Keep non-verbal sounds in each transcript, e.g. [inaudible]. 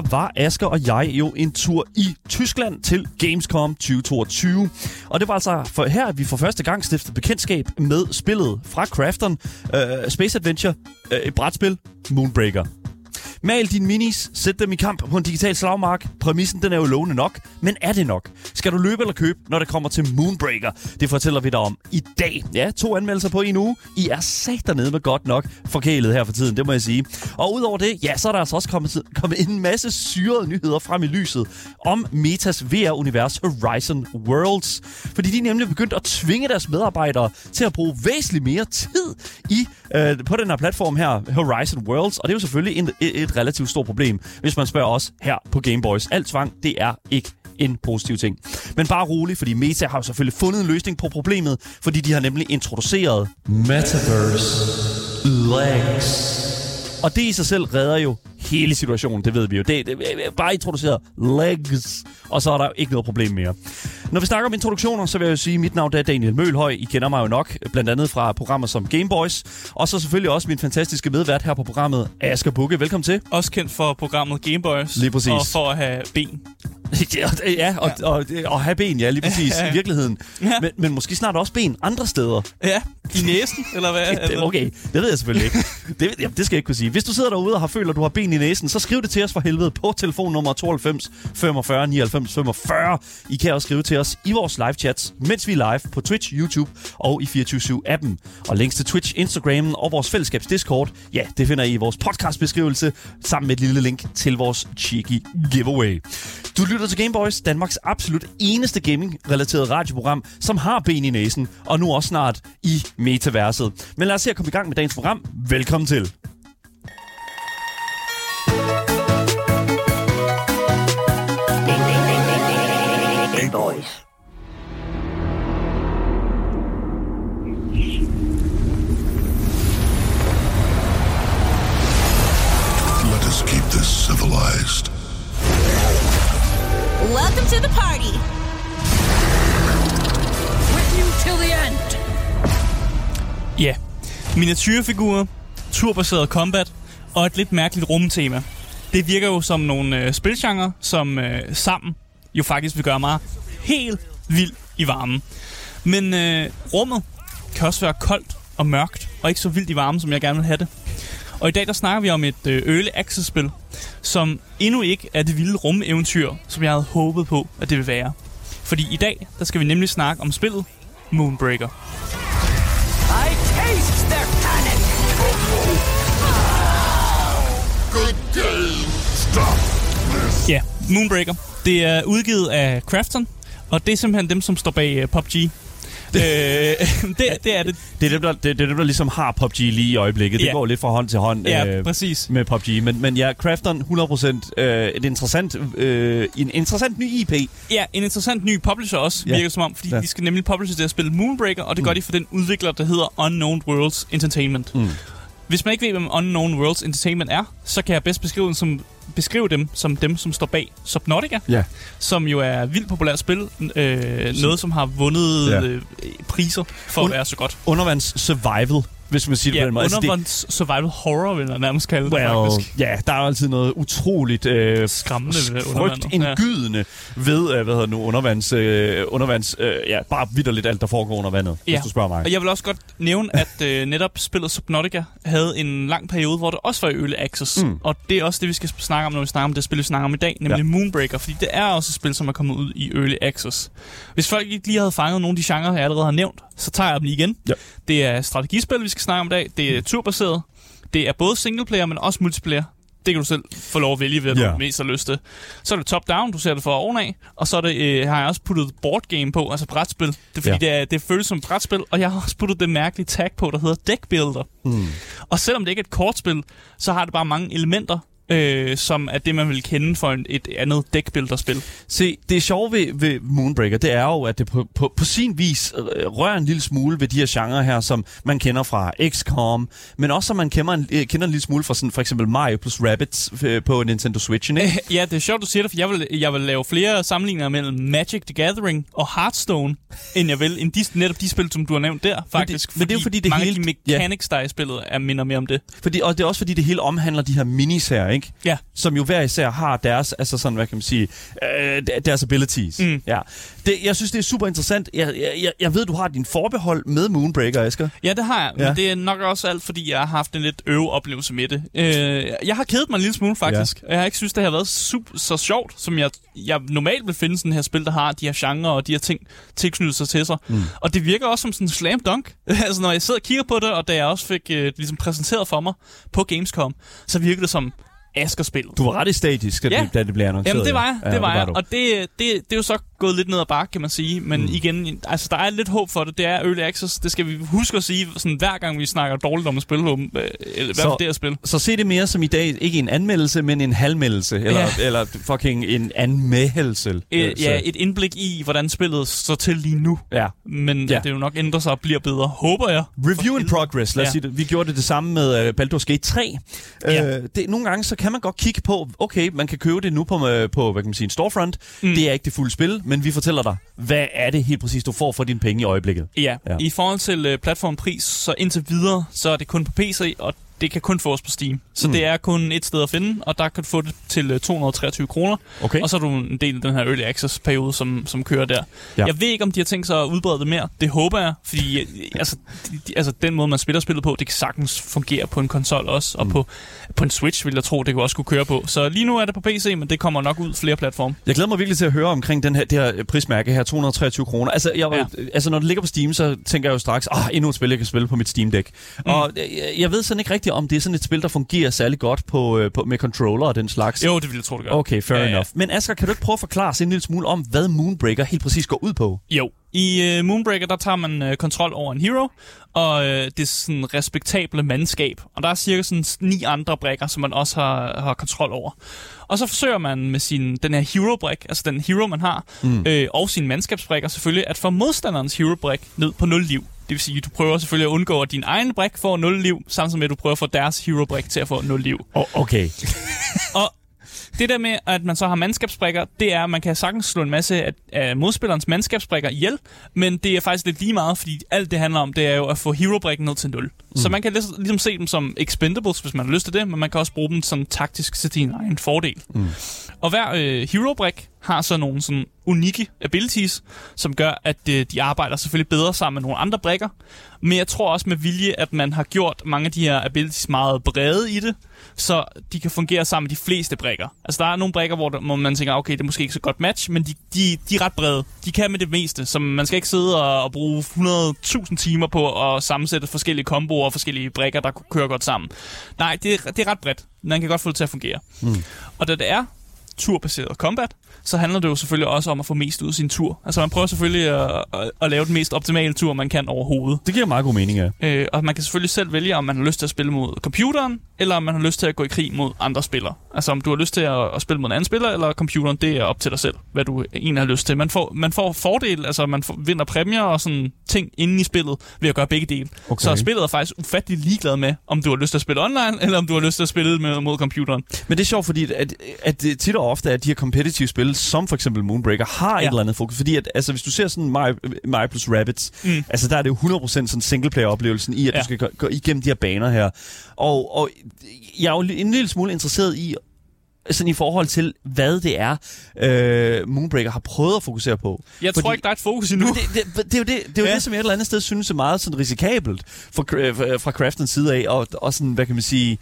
der var Asker og jeg jo en tur i Tyskland til Gamescom 2022. Og det var altså for her, at vi for første gang stiftede bekendtskab med spillet fra Crafton, uh, øh, Space Adventure, uh, et brætspil, Moonbreaker. Mal dine minis, sæt dem i kamp på en digital slagmark. Præmissen den er jo lovende nok, men er det nok? Skal du løbe eller købe, når det kommer til Moonbreaker? Det fortæller vi dig om i dag. Ja, to anmeldelser på en uge. I er sat dernede med godt nok forkælet her for tiden, det må jeg sige. Og udover det, ja, så er der altså også kommet, kommet en masse syrede nyheder frem i lyset om Metas VR-univers Horizon Worlds. Fordi de er nemlig begyndt at tvinge deres medarbejdere til at bruge væsentligt mere tid i øh, på den her platform her, Horizon Worlds. Og det er jo selvfølgelig en, et relativt stort problem, hvis man spørger os her på Gameboys. Alt tvang, det er ikke en positiv ting. Men bare rolig, fordi Meta har jo selvfølgelig fundet en løsning på problemet, fordi de har nemlig introduceret Metaverse Legs. Og det i sig selv redder jo hele situationen, det ved vi jo. Det, det, det er bare introduceret legs, og så er der jo ikke noget problem mere. Når vi snakker om introduktioner, så vil jeg jo sige, at mit navn er Daniel Mølhøj. I kender mig jo nok, blandt andet fra programmer som Gameboys. Og så selvfølgelig også min fantastiske medvært her på programmet, Asger Bukke. Velkommen til. Også kendt for programmet Gameboys. Lige præcis. Og for at have ben. [laughs] ja, og, ja. Og, og, og have ben, ja, lige [laughs] præcis, ja, ja. i virkeligheden. Ja. Men, men måske snart også ben andre steder. Ja, i næsen, eller hvad? det, okay, det ved jeg selvfølgelig ikke. Det, jamen, det skal jeg ikke kunne sige. Hvis du sidder derude og har følt, at du har ben i næsen, så skriv det til os for helvede på telefonnummer 92 45 99 45. I kan også skrive til os i vores live chats, mens vi er live på Twitch, YouTube og i 24-7-appen. Og links til Twitch, Instagram og vores fællesskabs Discord, ja, det finder I i vores podcastbeskrivelse, sammen med et lille link til vores cheeky giveaway. Du lytter til Gameboys, Danmarks absolut eneste gaming-relateret radioprogram, som har ben i næsen, og nu også snart i metaverset. Men lad os se at komme i gang med dagens program. Velkommen til. Gameboys. Let us keep this civilized. Welcome to the party. With you till the end. Ja, miniatyrfigurer, turbaseret combat og et lidt mærkeligt rumtema. Det virker jo som nogle øh, spilgenre, som øh, sammen jo faktisk vil gøre mig helt vild i varmen. Men øh, rummet kan også være koldt og mørkt, og ikke så vildt i varmen, som jeg gerne vil have det. Og i dag der snakker vi om et øle early access-spil, som endnu ikke er det vilde rumeventyr, som jeg havde håbet på, at det ville være. Fordi i dag, der skal vi nemlig snakke om spillet Moonbreaker. I Ja, Moonbreaker. Det er udgivet af Crafton, og det er simpelthen dem, som står bag uh, PUBG. øh, [laughs] [laughs] det, det er det. Det er dem, der, det, det er dem, der ligesom har PUBG lige i øjeblikket. Det Ja. går lidt fra hånd til hånd Ja, øh, præcis. med PUBG. Men, men ja, Crafton 100% øh, et interessant, øh, en interessant ny IP. Ja, en interessant ny publisher også, Ja. virker som om, fordi Ja. de skal nemlig publishe det at spille Moonbreaker, og det gør de for den udvikler, der hedder Unknown Worlds Entertainment. Mm. Hvis man ikke ved, hvem Unknown Worlds Entertainment er, så kan jeg bedst beskrive, den som, beskrive dem som dem, som står bag Subnautica, Ja. som jo er vildt populært spil. Øh, noget, som har vundet Ja. øh, priser for Und- at være så godt. Undervands survival, hvis man siger det Ja, på den måde. Altså, det- undervands survival horror, vil jeg nærmest kalde det, Well, faktisk. ja, der er altid noget utroligt øh, Skræmmende frygtindgydende ved, øh, hvad hedder det nu, undervands, øh, undervands øh, ja, bare vidderligt alt, der foregår under vandet, ja. Ja. hvis du spørger mig. Og jeg vil også godt nævne, at øh, netop spillet Subnautica havde en lang periode, hvor det også var i Early Access. Mm. Og det er også det, vi skal snakke om, når vi snakker om det spil, vi snakker om i dag, nemlig Ja. ja. Moonbreaker. Fordi det er også et spil, som er kommet ud i Early Access. Hvis folk ikke lige havde fanget nogle af de genrer, jeg allerede har nævnt, så tager jeg dem lige igen. Ja. Det er strategispil, vi skal snakke om i dag. Det er turbaseret. Det er både singleplayer, men også multiplayer. Det kan du selv få lov at vælge, hvad du mest har lyst til. Så er det top-down, du ser det for ovenaf. Og så er det, øh, har jeg også puttet board game på, altså brætspil. Det er fordi, ja. det, er, det føles som et brætspil. Og jeg har også puttet det mærkelige tag på, der hedder deck builder. Mm. Og selvom det ikke er et kortspil, så har det bare mange elementer øh, som er det, man vil kende for en, et andet deckbuilder-spil. Se, det sjove ved, ved Moonbreaker, det er jo, at det på, på, på sin vis øh, rører en lille smule ved de her genrer her, som man kender fra XCOM, men også som man kender en, øh, kender en lille smule fra sådan, for eksempel Mario plus Rabbids øh, på Nintendo Switch, ikke? [laughs] Ja, det er sjovt, du siger det, for jeg vil, jeg vil lave flere sammenligninger mellem Magic the Gathering og Hearthstone, end jeg vil end de, netop de spil, som du har nævnt der, faktisk. men det er jo fordi, det mange hele- af de mechanics, der er i spillet, er minder mere om det. Fordi, og det er også fordi, det hele omhandler de her miniserier, ikke? Ja. Som jo hver især har deres, altså sådan, hvad kan man sige, øh, deres abilities. Mm. Ja. Det, jeg synes, det er super interessant. Jeg, jeg, jeg, ved, du har din forbehold med Moonbreaker, Asger. Ja, det har jeg, Ja. men det er nok også alt, fordi jeg har haft en lidt øve oplevelse med det. Øh, jeg har kedet mig en lille smule, faktisk. Ja. Jeg har ikke synes, det har været super, så sjovt, som jeg, jeg normalt vil finde sådan her spil, der har de her genre og de her ting tilknyttet sig til sig. Mm. Og det virker også som sådan en slam dunk. [laughs] altså, når jeg sidder og kigger på det, og da jeg også fik øh, ligesom præsenteret for mig på Gamescom, så virker det som Asger-spillet. Du var ret statisk, da, Ja. det, da det blev annonceret. Jamen, det var jeg. ja. det var jeg. Og det, det, det er jo så gået lidt ned ad bakke, kan man sige. Men mm. igen, altså, der er lidt håb for det. Det er Early Access. Det skal vi huske at sige, sådan, hver gang vi snakker dårligt om et spil. Øh, eller hvert Så- det her spil. Så se det mere som i dag, ikke en anmeldelse, men en halvmeldelse, eller, Ja. eller fucking en anmeldelse. Øh, Så- ja, et indblik i, hvordan spillet står til lige nu. ja. Men Ja. ja. det jo nok ændrer sig og bliver bedre. Håber jeg. Review in progress, lad os Ja. sige det. Vi gjorde det det samme med uh, Baldur's Gate 3. Ja. Uh, det, nogle gange så kan man godt kigge på, okay, man kan købe det nu på, uh, på hvad kan man sige, en storefront. Mm. Det er ikke det fulde spil, men vi fortæller dig, hvad er det helt præcis, du får for dine penge i øjeblikket. Ja, Ja. i forhold til uh, platformpris, så indtil videre, så er det kun på PC, og det kan kun fås på Steam. Så Mm. mm. det er kun et sted at finde, og der kan du få det til uh, 223 kroner. Okay. Og så er du en del af den her Early Access-periode, som, som kører der. Ja. Jeg ved ikke, om de har tænkt sig at udbrede det mere. Det håber jeg, fordi øh, altså, de, altså, den måde, man spiller spillet på, det kan sagtens fungere på en konsol også, og på, på en Switch, vil jeg tro, det kunne også kunne køre på. Så lige nu er det på PC, men det kommer nok ud flere platforme. Jeg glæder mig virkelig til at høre omkring den her, det her prismærke her, 223 kroner. Altså, jeg, ja. Altså, når det ligger på Steam, så tænker jeg jo straks, ah, endnu et spil, jeg kan spille på mit Steam Deck. Mm. Og jeg, jeg ved sådan ikke rigtigt, om det er sådan et spil, der fungerer særlig godt på, øh, på, med controller og den slags. Jo, det vil jeg tro, det gør. Okay, fair Ja, ja. enough. Men Asger, kan du ikke prøve at forklare os en lille smule om, hvad Moonbreaker helt præcis går ud på? Jo. I uh, Moonbreaker, der tager man uh, kontrol over en hero, og uh, det er sådan respektable mandskab. Og der er cirka sådan ni andre brækker, som man også har, har kontrol over. Og så forsøger man med sin, den her hero-brik, altså den hero, man har, mm. øh, og sine mandskabsbrikker selvfølgelig, at få modstanderens hero-brik ned på 0 liv. Det vil sige, at du prøver selvfølgelig at undgå, at din egen brik får 0 liv, samtidig med, at du prøver at få deres hero-brik til at få 0 liv. Oh, okay. [laughs] Og det der med, at man så har mandskabsbrikker, det er, at man kan sagtens slå en masse af, af modspillerens mandskabsbrikker ihjel, men det er faktisk lidt lige meget, fordi alt det handler om, det er jo at få hero-brikken ned til 0. Mm. Så man kan lis- ligesom se dem som expendables, hvis man har lyst til det, men man kan også bruge dem sådan taktisk til din egen fordel. Mm. Og hver øh, hero-brik har så nogle sådan unikke abilities, som gør, at øh, de arbejder selvfølgelig bedre sammen med nogle andre brikker. Men jeg tror også med vilje, at man har gjort mange af de her abilities meget brede i det, så de kan fungere sammen med de fleste brikker. Altså der er nogle brikker, hvor, der, hvor man tænker, okay, det er måske ikke så godt match, men de, de, de er ret brede. De kan med det meste, så man skal ikke sidde og, og bruge 100.000 timer på at sammensætte forskellige komboer og forskellige brikker, der kunne køre godt sammen. Nej, det er, det er ret bredt. Man kan godt få det til at fungere. Mm. Og da det er turbaseret combat, så handler det jo selvfølgelig også om at få mest ud af sin tur. Altså man prøver selvfølgelig at, at, at lave den mest optimale tur, man kan overhovedet. Det giver meget god mening, ja. Øh, og man kan selvfølgelig selv vælge, om man har lyst til at spille mod computeren, eller om man har lyst til at gå i krig mod andre spillere. Altså om du har lyst til at, at spille mod en anden spiller, eller computeren, det er op til dig selv, hvad du egentlig har lyst til. Man får, man får fordel, altså man får, vinder præmier og sådan ting inde i spillet ved at gøre begge dele. Okay. Så spillet er faktisk ufattelig ligeglad med, om du har lyst til at spille online, eller om du har lyst til at spille med, mod computeren. Men det er sjovt, fordi at, at det tit og ofte er, at de her competitive spil, som for eksempel Moonbreaker, har ja. et eller andet fokus. Fordi at, altså, hvis du ser sådan Mario, Mario plus Rabbids, mm. Altså der er det jo 100% sådan singleplayer-oplevelsen i, at ja. Du skal gå, gå igennem de her baner her. Og, og jeg er jo en lille smule interesseret i, sådan i forhold til, hvad det er, øh, Moonbreaker har prøvet at fokusere på. Jeg Fordi- tror ikke, der er et fokus endnu. Men det, det, det, er jo det, det, er jo ja. Det, som jeg et eller andet sted synes er meget sådan risikabelt fra, fra Craftens side af, og, og sådan, hvad kan man sige,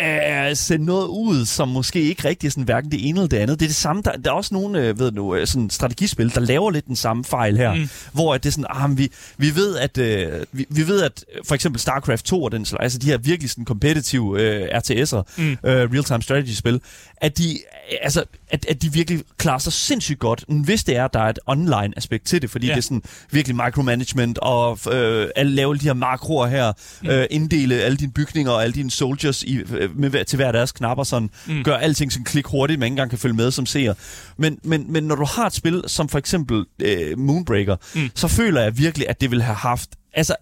øh, sende noget ud, som måske ikke rigtig er sådan, hverken det ene eller det andet. Det er det samme. Der, der er også nogle øh, ved du, øh, sådan strategispil, der laver lidt den samme fejl her, mm. Hvor at det er sådan, ah, vi, vi ved, at øh, vi, vi ved, at øh, for eksempel StarCraft 2 og den slags, altså de her virkelig sådan competitive øh, RTS'er, mm. øh, real-time strategy-spil, at de, altså, at, at de virkelig klarer sig sindssygt godt, hvis det er, at der er et online aspekt til det, fordi Ja. det er sådan virkelig micromanagement, og øh, at lave alle de her makroer her, mm. øh, inddele alle dine bygninger og alle dine soldiers i, øh, med, til hver deres knapper, sådan, mm. gør alting sådan klik hurtigt, man ikke engang kan følge med som seer. Men, men, men når du har et spil, som for eksempel øh, Moonbreaker, mm. så føler jeg virkelig, at det vil have haft, altså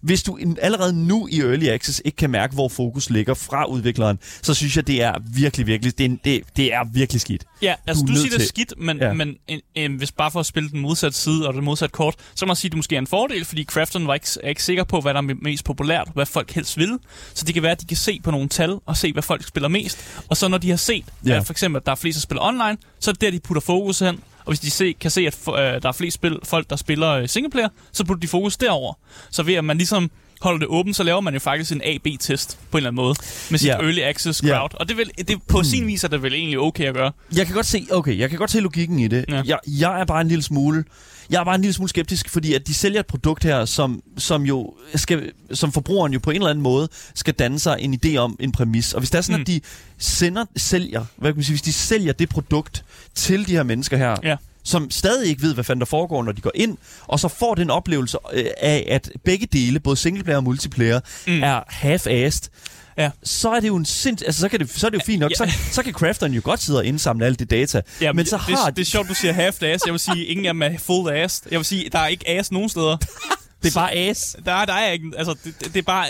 hvis du allerede nu i Early Access ikke kan mærke, hvor fokus ligger fra udvikleren, så synes jeg, det er virkelig, virkelig, det er, det, det er virkelig skidt. Ja, altså Du du, er siger det er til- skidt, men, Ja. men en, en, hvis bare for at spille den modsatte side og det modsatte kort, så kan man sige, at det måske er en fordel, fordi Crafton var ikke, er ikke sikker på, hvad der er mest populært, hvad folk helst vil. Så det kan være, at de kan se på nogle tal og se, hvad folk spiller mest. Og så når de har set, ja. at for eksempel, at der er flest, der spiller online, så er det der, de putter fokus hen. Og hvis de se, kan se, at øh, der er flest spil, folk, der spiller øh, singleplayer, så putter de fokus derover. Så ved at man ligesom holder det åbent, så laver man jo faktisk en A-B-test på en eller anden måde med sit Ja. early access crowd. Og det, vil, det på sin vis er det vel egentlig okay at gøre. Jeg kan godt se, okay, jeg kan godt se logikken i det. Ja. Jeg, jeg er bare en lille smule, jeg er bare en lille smule skeptisk, fordi at de sælger et produkt her, som, som jo skal, som forbrugeren jo på en eller anden måde skal danne sig en idé om en præmis. Og hvis det er sådan, Mm. at de sender, sælger, hvad kan man sige, hvis de sælger det produkt til de her mennesker her, Ja. som stadig ikke ved, hvad fanden der foregår, når de går ind, og så får den oplevelse øh, af, at begge dele, både singleplayer og multiplayer, mm. er half-assed, Ja. så er det jo en sind... Altså, så, kan det, så er det jo fint nok. Ja. Så, så kan crafteren jo godt sidde og indsamle alt det data. Ja, men så det, har det, det er sjovt, du siger half ass. Jeg vil sige, ingen af dem er full ass. Jeg vil sige, der er ikke ass nogen steder. [laughs] det er bare ass. Der, er- der er ikke, altså, det, det, er bare,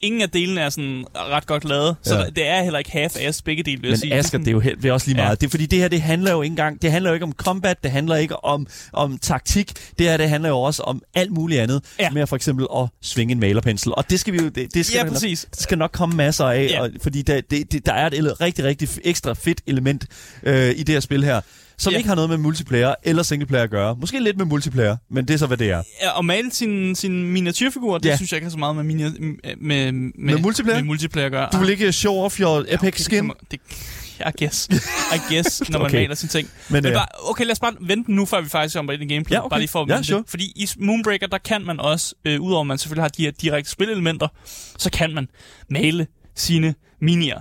ingen af delene er sådan ret godt lavet. Så Ja. det er heller ikke half ass begge dele, vil jeg Men sige. Asger, det er jo he- det er også lige Ja. meget. Det er fordi, det her, det handler jo ikke engang, det handler jo ikke om combat, det handler ikke om, om taktik. Det her, det handler jo også om alt muligt andet. Ja. Med for eksempel at svinge en malerpensel. Og det skal vi jo, det, det skal Ja, nok- det skal nok komme masser af, Ja. og, fordi der, det, det, der er et rigtig, rigtig ekstra fedt element øh, i det her spil her, som Ja. ikke har noget med multiplayer eller singleplayer at gøre. Måske lidt med multiplayer, men det er så, hvad det er. Ja, at male sin, sin miniatyrfigur, det Ja. synes jeg ikke har så meget med, mini, med, med, Med multiplayer? med multiplayer at gøre. Du vil ikke show off your epic okay, skin? Det, I guess. I guess, [laughs] når man Okay. maler sine ting. Men, Men øh, bare, okay, lad os bare vente nu, før vi faktisk kommer ind i gameplay. Ja, okay. Bare lige for Ja, sure. Fordi i Moonbreaker, der kan man også, øh, udover at man selvfølgelig har de her direkte spilelementer, så kan man male sine minier.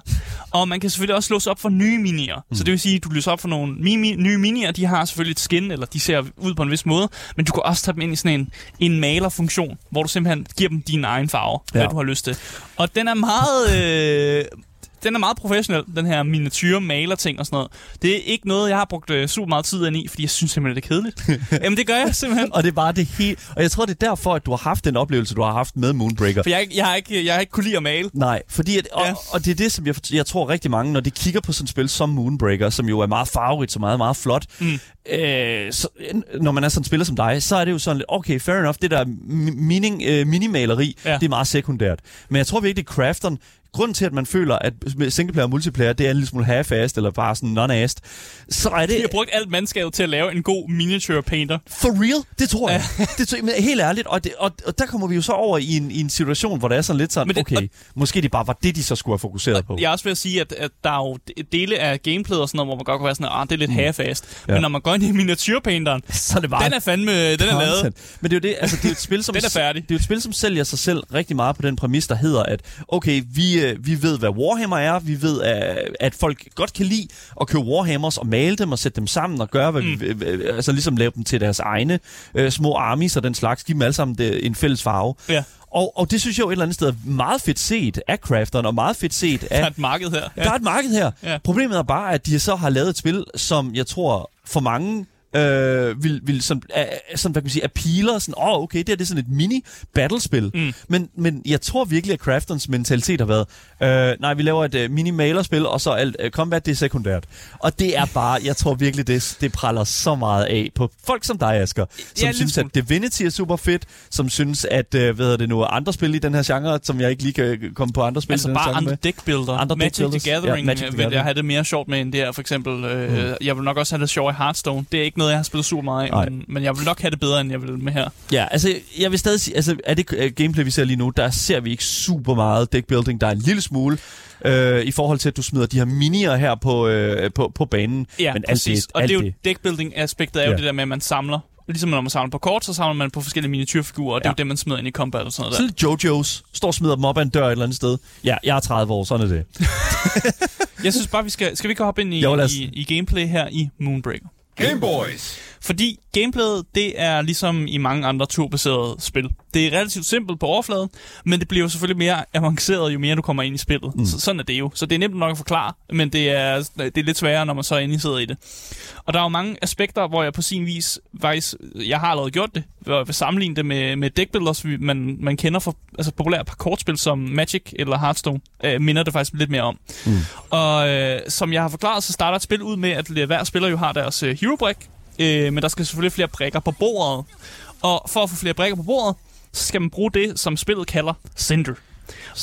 Og man kan selvfølgelig også låse op for nye minier. Mm. Så det vil sige, at du løser op for nogle mi- nye minier. De har selvfølgelig et skin, eller de ser ud på en vis måde. Men du kan også tage dem ind i sådan en, en malerfunktion, hvor du simpelthen giver dem din egen farve, ja. hvad du har lyst til. Og den er meget... Øh, den er meget professionel, den her miniatyr maler ting og sådan noget. Det er ikke noget, jeg har brugt øh, super meget tid ind i, fordi jeg synes simpelthen, det er kedeligt. [laughs] Jamen, det gør jeg simpelthen. Og det er bare det hele... Og jeg tror, det er derfor, at du har haft den oplevelse, du har haft med Moonbreaker. For jeg, jeg, har ikke, jeg har ikke kunne lide at male. Nej, fordi at, og, Ja. og det er det, som jeg, jeg tror rigtig mange, når de kigger på sådan et spil som Moonbreaker, som jo er meget farverigt, så meget, meget flot, Mm. øh, så, når man er sådan en spiller som dig, så er det jo sådan lidt, okay, fair enough, det der mi- meaning, øh, minimaleri, ja. det er meget sekundært. Men jeg tror virkelig, at crafteren, grunden til, at man føler, at singleplayer og multiplayer, det er en lille smule half-assed, eller bare sådan non-assed, så er det... De har brugt alt mandskabet til at lave en god miniature painter. For real? Det tror jeg. [laughs] det tror jeg helt ærligt. Og, det, og, og der kommer vi jo så over i en, i en situation, hvor det er sådan lidt sådan, det- okay, måske det bare var det, de så skulle have fokuseret på. Jeg er også ved at sige, at, at der er jo de- dele af gameplayet og sådan noget, hvor man godt kan være sådan, ah, det er lidt half-assed. Mm. Ja. Men når man går ind i miniatyrpainteren, Så er det bare den er fandme, den er lavet. Men det er jo det, altså det er et spil, som [laughs] Den er færdig. Det er et spil, som sælger sig selv rigtig meget på den præmis, der hedder, at okay, vi, øh, vi ved, hvad Warhammer er, vi ved, at, at folk godt kan lide at købe Warhammers og male dem og sætte dem sammen og gøre, hvad mm. vi, øh, altså ligesom lave dem til deres egne øh, små armies og den slags, give dem alle sammen det, en fælles farve. Ja. Og, og det synes jeg jo et eller andet sted er meget fedt set af crafteren, og meget fedt set Der af er et marked her. der er et marked her. Ja. Ja. Problemet er bare, at de så har lavet et spil, som jeg tror for mange øh, vil, vil sådan, øh, sådan, hvad kan man sige, appealer, sådan, åh, oh, okay, det her det er sådan et mini-battlespil. Mm. Men, men jeg tror virkelig, at Crafterens mentalitet har været, øh, nej, vi laver et øh, mini-malerspil, og så alt øh, combat, det er sekundært. Og det er bare, jeg tror virkelig, det, det praller så meget af på folk som dig, Asger, som lidt synes, at Divinity er super fedt, som synes, at, øh, hvad hedder det nu, andre spil i den her genre, som jeg ikke lige kan komme på andre spil Altså bare andre med. deck builder. Andre Magic deck the Gathering Ja, Magic the vil jeg Gathering. have det mere sjovt med end det her, for eksempel. Øh, mm. Jeg vil nok også have det sjovt i Hearthstone. Det er ikke noget, jeg har spillet super meget Nej. af, men, men jeg vil nok have det bedre, end jeg vil med her. Ja, altså, jeg vil stadig sige, altså, er det øh, gameplay, vi ser lige nu, der ser vi ikke super meget deckbuilding. Der er en lille smule øh, i forhold til, at du smider de her minier her på, øh, på, på banen. Ja, Men alt præcis. det- og alt det er jo deckbuilding-aspektet er jo Ja. det der med, at man samler. Ligesom når man samler på kort, så samler man på forskellige miniatyrfigurer, og det er Ja. jo det, man smider ind i combat og sådan noget Sådan lidt Jojo's. Står og smider dem op ad en dør et eller andet sted. Ja, jeg er 30 år, sådan er det. [laughs] Jeg synes bare, vi skal... Skal vi ikke hoppe ind i, Jo, os. i, i gameplay her i Moonbreaker? Game Boys. Fordi gameplayet, det er ligesom i mange andre turbaserede spil. Det er relativt simpelt på overfladen, men det bliver selvfølgelig mere avanceret, jo mere du kommer ind i spillet. Mm. Så, sådan er det jo. Så det er nemt nok at forklare, men det er, det er lidt sværere, når man så i sidder i det. Og der er jo mange aspekter, hvor jeg på sin vis, faktisk, jeg har allerede gjort det, hvor jeg vil sammenligne det med, med deckbuilders, man, man kender fra altså populære kortspil som Magic eller Hearthstone, øh, minder det faktisk lidt mere om. Mm. Og øh, som jeg har forklaret, så starter et spil ud med, at hver spiller jo har deres øh, hero-brik, øh, men der skal selvfølgelig flere brikker på bordet. Og for at få flere brikker på bordet, så skal man bruge det, som spillet kalder Cinder.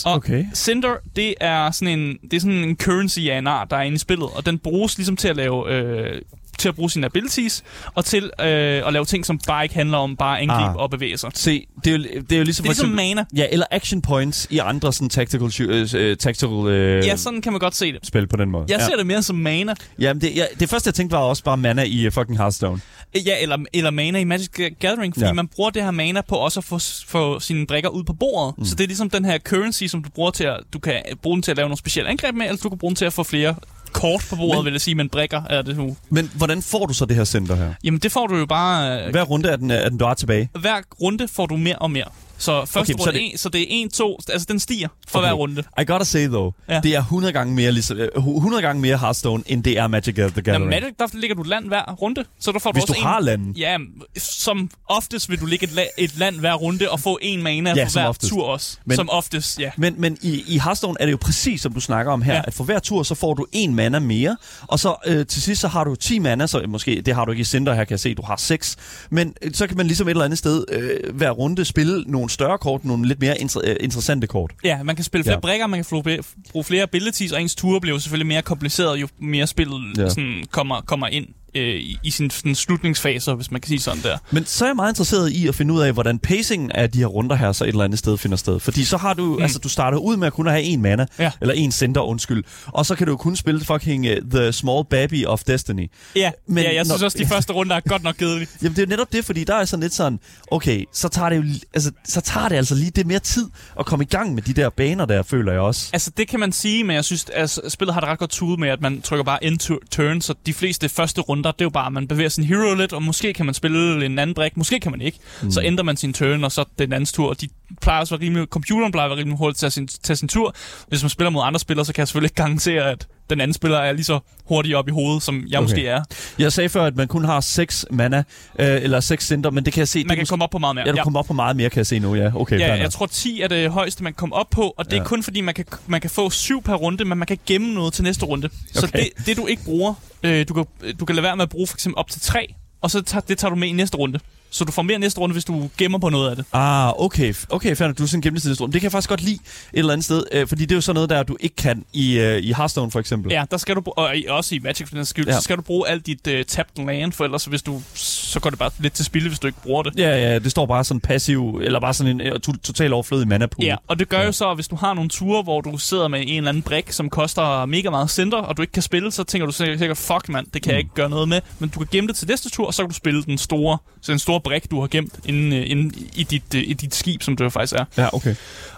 Og Okay. Cinder, det er sådan en, det er sådan en currency af en art, der er inde i spillet, og den bruges ligesom til at lave... Øh, til at bruge sine abilities, og til øh, at lave ting, som bare ikke handler om bare at angribe Ah. og bevæge sig. Se, det er jo, det er jo ligesom... Det er ligesom mana. Ja, eller action points i andre sådan tactical, shoo- øh, tactical øh, Ja, sådan kan man godt se det. spil på den måde. Jeg ja. ser det mere som mana. Jamen, det, ja, det første, jeg tænkte, var også bare mana i uh, fucking Hearthstone. Ja, eller, eller mana i Magic Gathering, fordi ja. man bruger det her mana på også at få, få sine brikker ud på bordet. Mm. Så det er ligesom den her currency, som du bruger til at, du kan bruge den til at lave nogle specielle angreb med, eller du kan bruge den til at få flere kort på bordet, Men- vil jeg sige, men brikker er det nu. Men hvordan får du så det her center her? Jamen, det får du jo bare... øh, Hver runde er den, er den bare tilbage. Hver runde får du mere og mere. Så første Okay, okay, så runde, det-. En, så det er 1, 2, altså den stiger for Okay. hver runde. I gotta say though, ja. Det er 100 gange mere, ligesom, øh, 100 gange mere Hearthstone, end det er Magic the Gathering. Magic, der ligger du land hver runde, så der får Hvis du du også har en, landen. Ja, som oftest vil du ligge et, la- et land hver runde og få en mana Ja, for hver oftest. tur også. Men- som oftest, ja. Men, men i, i Hearthstone er det jo præcis, som du snakker om her. Ja. at for hver tur, så får du en mana mere, og så øh, til sidst, så har du 10 mana, så måske, det har du ikke i Cinder her, kan jeg se, du har 6. Men øh, så kan man ligesom et eller andet sted øh, hver runde spille nogle større kort, nogle lidt mere inter- øh, interessante kort. Ja, man kan spille flere Ja. brikker, man kan bruge flere abilities, og ens ture bliver selvfølgelig mere kompliceret, jo mere spillet ja. sådan, kommer, kommer ind øh, i, i sin sådan, slutningsfaser, hvis man kan sige sådan der. Men så er jeg meget interesseret i at finde ud af, hvordan pacingen af de her runder her så et eller andet sted finder sted. Fordi så har du, mm. altså du starter ud med at kun have en mana, Ja. eller en center, undskyld. Og så kan du jo kun spille fucking uh, The Small Baby of Destiny. Ja, Men ja jeg synes når- også, de [laughs] første runder er godt nok kedelige. Jamen det er jo netop det, fordi der er sådan lidt sådan, okay, så tager det jo, altså, så tager det altså lige det mere tid at komme i gang med de der baner der, føler jeg også. Altså, det kan man sige, men jeg synes, at altså, spillet har det ret godt tude med, at man trykker bare end turn, så de fleste første runder, det er jo bare, at man bevæger sin hero lidt, og måske kan man spille en anden brik, måske kan man ikke. Mm. Så ændrer man sin turn, og så den andens tur, og de plejer også at være rimelig, computeren plejer at være rimelig hurtigt til at tage sin, tage sin tur. Hvis man spiller mod andre spillere, så kan jeg selvfølgelig ikke garantere, at den anden spiller er lige så hurtig op i hovedet, som jeg Okay. måske er. Jeg sagde før, at man kun har 6 mana, øh, eller 6 center, men det kan jeg se... Man kan måske- komme op på meget mere. Ja, du kommer op på meget mere, kan jeg se nu, ja. Okay, Ja, jeg tror 10 er det højeste, man kan komme op på, og det er Ja. kun fordi, man kan, man kan få 7 per runde, men man kan gemme noget til næste runde. Så Okay. det, det du ikke bruger, øh, du, kan, du kan lade være med at bruge for eksempel op til 3, og så tager, det tager du med i næste runde. Så du får mere næste runde, hvis du gemmer på noget af det. Ah, okay. Okay, nok. Du er sådan en gennemsnitsrum. Det kan jeg faktisk godt lide et eller andet sted, øh, fordi det er jo sådan noget, der du ikke kan i, øh, i Hearthstone for eksempel. Ja, der skal du, og også i Magic for den skyld, Ja. så skal du bruge alt dit uh, tapped land, for ellers hvis du, så går det bare lidt til spilde, hvis du ikke bruger det. Ja, ja, det står bare sådan passiv, eller bare sådan en øh, to- total overflødig mana pool. Ja, og det gør Ja. jo så, at hvis du har nogle ture, hvor du sidder med en eller anden brik, som koster mega meget center, og du ikke kan spille, så tænker du sikkert, fuck mand, det kan jeg ikke gøre noget med. Men du kan gemme det til næste tur, og så kan du spille den store, så den store brik, du har gemt inde, øh, inde i, dit, øh, i dit skib, som det jo faktisk er. Ja, okay.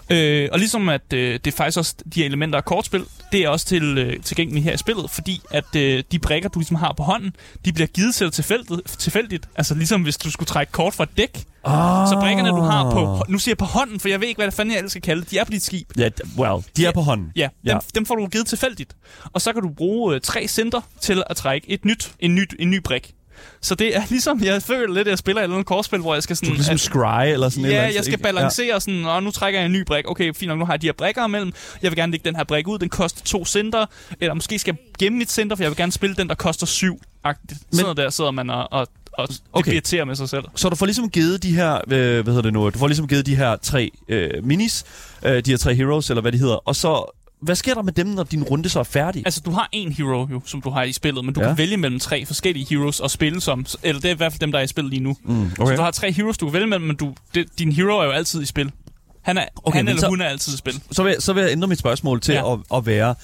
Øh, og ligesom at øh, det er faktisk også de her elementer af kortspil, det er også til, øh, tilgængeligt her i spillet, fordi at øh, de brikker, du ligesom har på hånden, de bliver givet til dig tilfældigt, tilfældigt. Altså ligesom hvis du skulle trække kort fra et dæk. Ah. Så brikkerne, du har på... Nu siger jeg på hånden, for jeg ved ikke, hvad det fanden jeg ellers skal kalde det. De er på dit skib. Ja, d- well, de er på hånden. Ja, dem, ja. dem får du givet tilfældigt. Og så kan du bruge øh, tre center til at trække et nyt, en, nyt, en ny brik. Så det er [laughs] ligesom, jeg føler lidt, at jeg spiller et eller andet kortspil, hvor jeg skal Du sådan... er ligesom at- Scry eller sådan et eller Ja, andet, jeg skal ikke? balancere sådan, og nu trækker jeg en ny brik. Okay, fint nok, nu har jeg de her brikker imellem. Jeg vil gerne lægge den her brik ud, den koster to center. Eller måske skal jeg gemme mit center, for jeg vil gerne spille den, der koster syv. Agtigt. Men- Sådan der sidder man og, og, og Okay. irriterer med sig selv. Så du får ligesom givet de her, øh, hvad hedder det nu, du får ligesom givet de her tre øh, minis, øh, de her tre heroes, eller hvad de hedder, og så, hvad sker der med dem, når din runde så er færdig? Altså, du har en hero, jo, som du har i spillet, men du Ja. kan vælge mellem tre forskellige heroes at spille som. Eller det er i hvert fald dem, der er i spillet lige nu. Mm, Så du har tre heroes, du kan vælge mellem, men du, det, din hero er jo altid i spil. Han, er, Okay, okay, han eller så- hun er altid i spil. så, vil, så vil jeg ændre mit spørgsmål til ja. Ja. at, at være,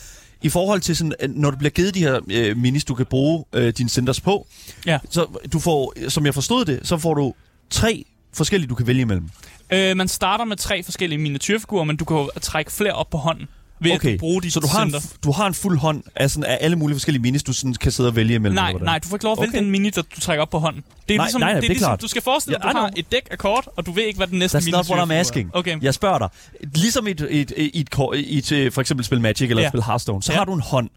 i forhold til sådan, øh, når du bliver givet de her øh, minis, du kan bruge øh, dine centers på, Ja. så du får, som jeg forstod det, så får du tre forskellige, du kan vælge imellem. Øh, man starter med tre forskellige miniatyrfigurer, men du kan jo trække flere op på hånden. Ved Okay, at bruge dit så du har, en, center. f- du har en fuld hånd af, sådan, af alle mulige forskellige minis, du sådan kan sidde og vælge imellem? Nej, nej, du får ikke lov at vælge Okay. den mini, der du trækker op på hånden. Det er Nej, ligesom, nej, nej, det det er er ligesom klart. du skal forestille dig, Ja, du har et dæk af kort, og du ved ikke, hvad den næste That's miniature er. asking. Okay. Jeg spørger dig. Ligesom i et, et, et, et, et, øh, for eksempel spil Magic eller Ja. spil Hearthstone, så Ja. har du en hånd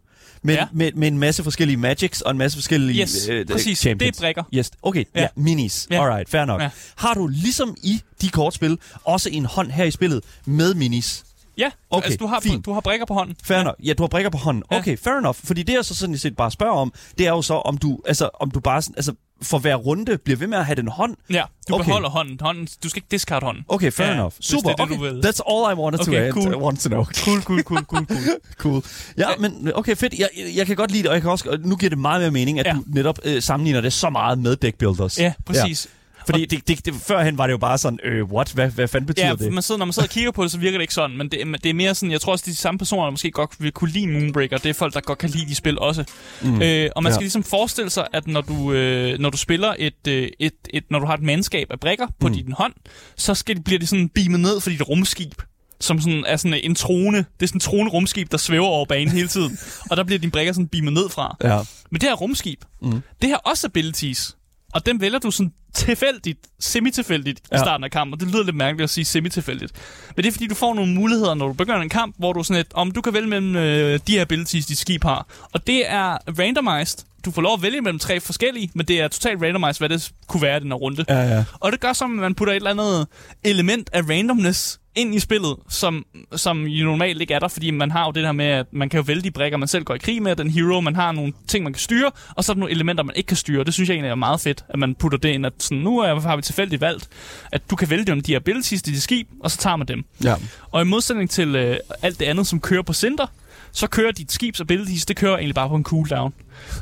med, Ja. med, med en masse forskellige Magics og en masse forskellige Yes, øh, præcis. champions. Det er brikker. Yes. Okay, Ja. ja. ja, minis. Ja. Alright, fair nok. Ja. Har du ligesom i de kortspil også en hånd her i spillet med minis? Ja, Okay, altså du har, fint. du har brikker på hånden. Fair ja. nok. Ja, du har brikker på hånden. Ja. Okay, fair enough. Fordi det, jeg så sådan set bare spørger om, det er jo så, om du, altså, om du bare sådan, altså, for hver runde bliver ved med at have den hånd. Ja, du Okay. beholder hånden. hånden. Du skal ikke discard hånden. Okay, fair Ja, enough. Super. det det, okay. vil. That's all I wanted to Okay, add. cool. I want to know. Cool, cool, cool, cool, cool. [laughs] Cool. Ja, men okay, fedt. Jeg, jeg kan godt lide det, og jeg kan også, og nu giver det meget mere mening, at Ja. ja. du netop øh, sammenligner det så meget med deck builders. Ja, præcis. Fordi det, det, det, førhen var det jo bare sådan, øh, what? Hvad, hvad fanden betyder Ja, det? man sidder, når man sidder og kigger på det, så virker det ikke sådan, men det, det er mere sådan, jeg tror også, de samme personer, der måske godt vil kunne lide Moonbreaker, det er folk, der godt kan lide de spil også. Mm. Øh, og man skal Ja. ligesom forestille sig, at når du, øh, når du spiller et, øh, et, et, når du har et mandskab af brikker på mm. din hånd, så skal bliver de sådan beamet ned for dit rumskib som sådan er sådan en trone. Det er sådan en trone rumskib, der svæver over banen hele tiden. [laughs] og der bliver dine brikker sådan beamet ned fra. Ja. Men det her rumskib, mm. det har også abilities. Og dem vælger du sådan tilfældigt, semi-tilfældigt ja. i starten af kampen. Og det lyder lidt mærkeligt at sige semi-tilfældigt. Men det er fordi, du får nogle muligheder, når du begynder en kamp, hvor du sådan et, om du kan vælge mellem øh, de abilities, dit skib har. Og det er randomized. Du får lov at vælge mellem tre forskellige, men det er totalt randomized, hvad det kunne være i den her runde. Ja, ja. Og det gør så, at man putter et eller andet element af randomness ind i spillet, som, som jo normalt ikke er der, fordi man har jo det her med, at man kan jo vælge de brækker, man selv går i krig med, den hero, man har nogle ting, man kan styre, og så er der nogle elementer, man ikke kan styre. Det synes jeg egentlig er meget fedt, at man putter det ind, at sådan, nu er- har vi tilfældigt valgt, at du kan vælge dem de abilities dit skib, og så tager man dem. ja. Og i modsætning til øh, alt det andet, som kører på Cinder, så kører dit skibs abilities, det kører egentlig bare på en cooldown.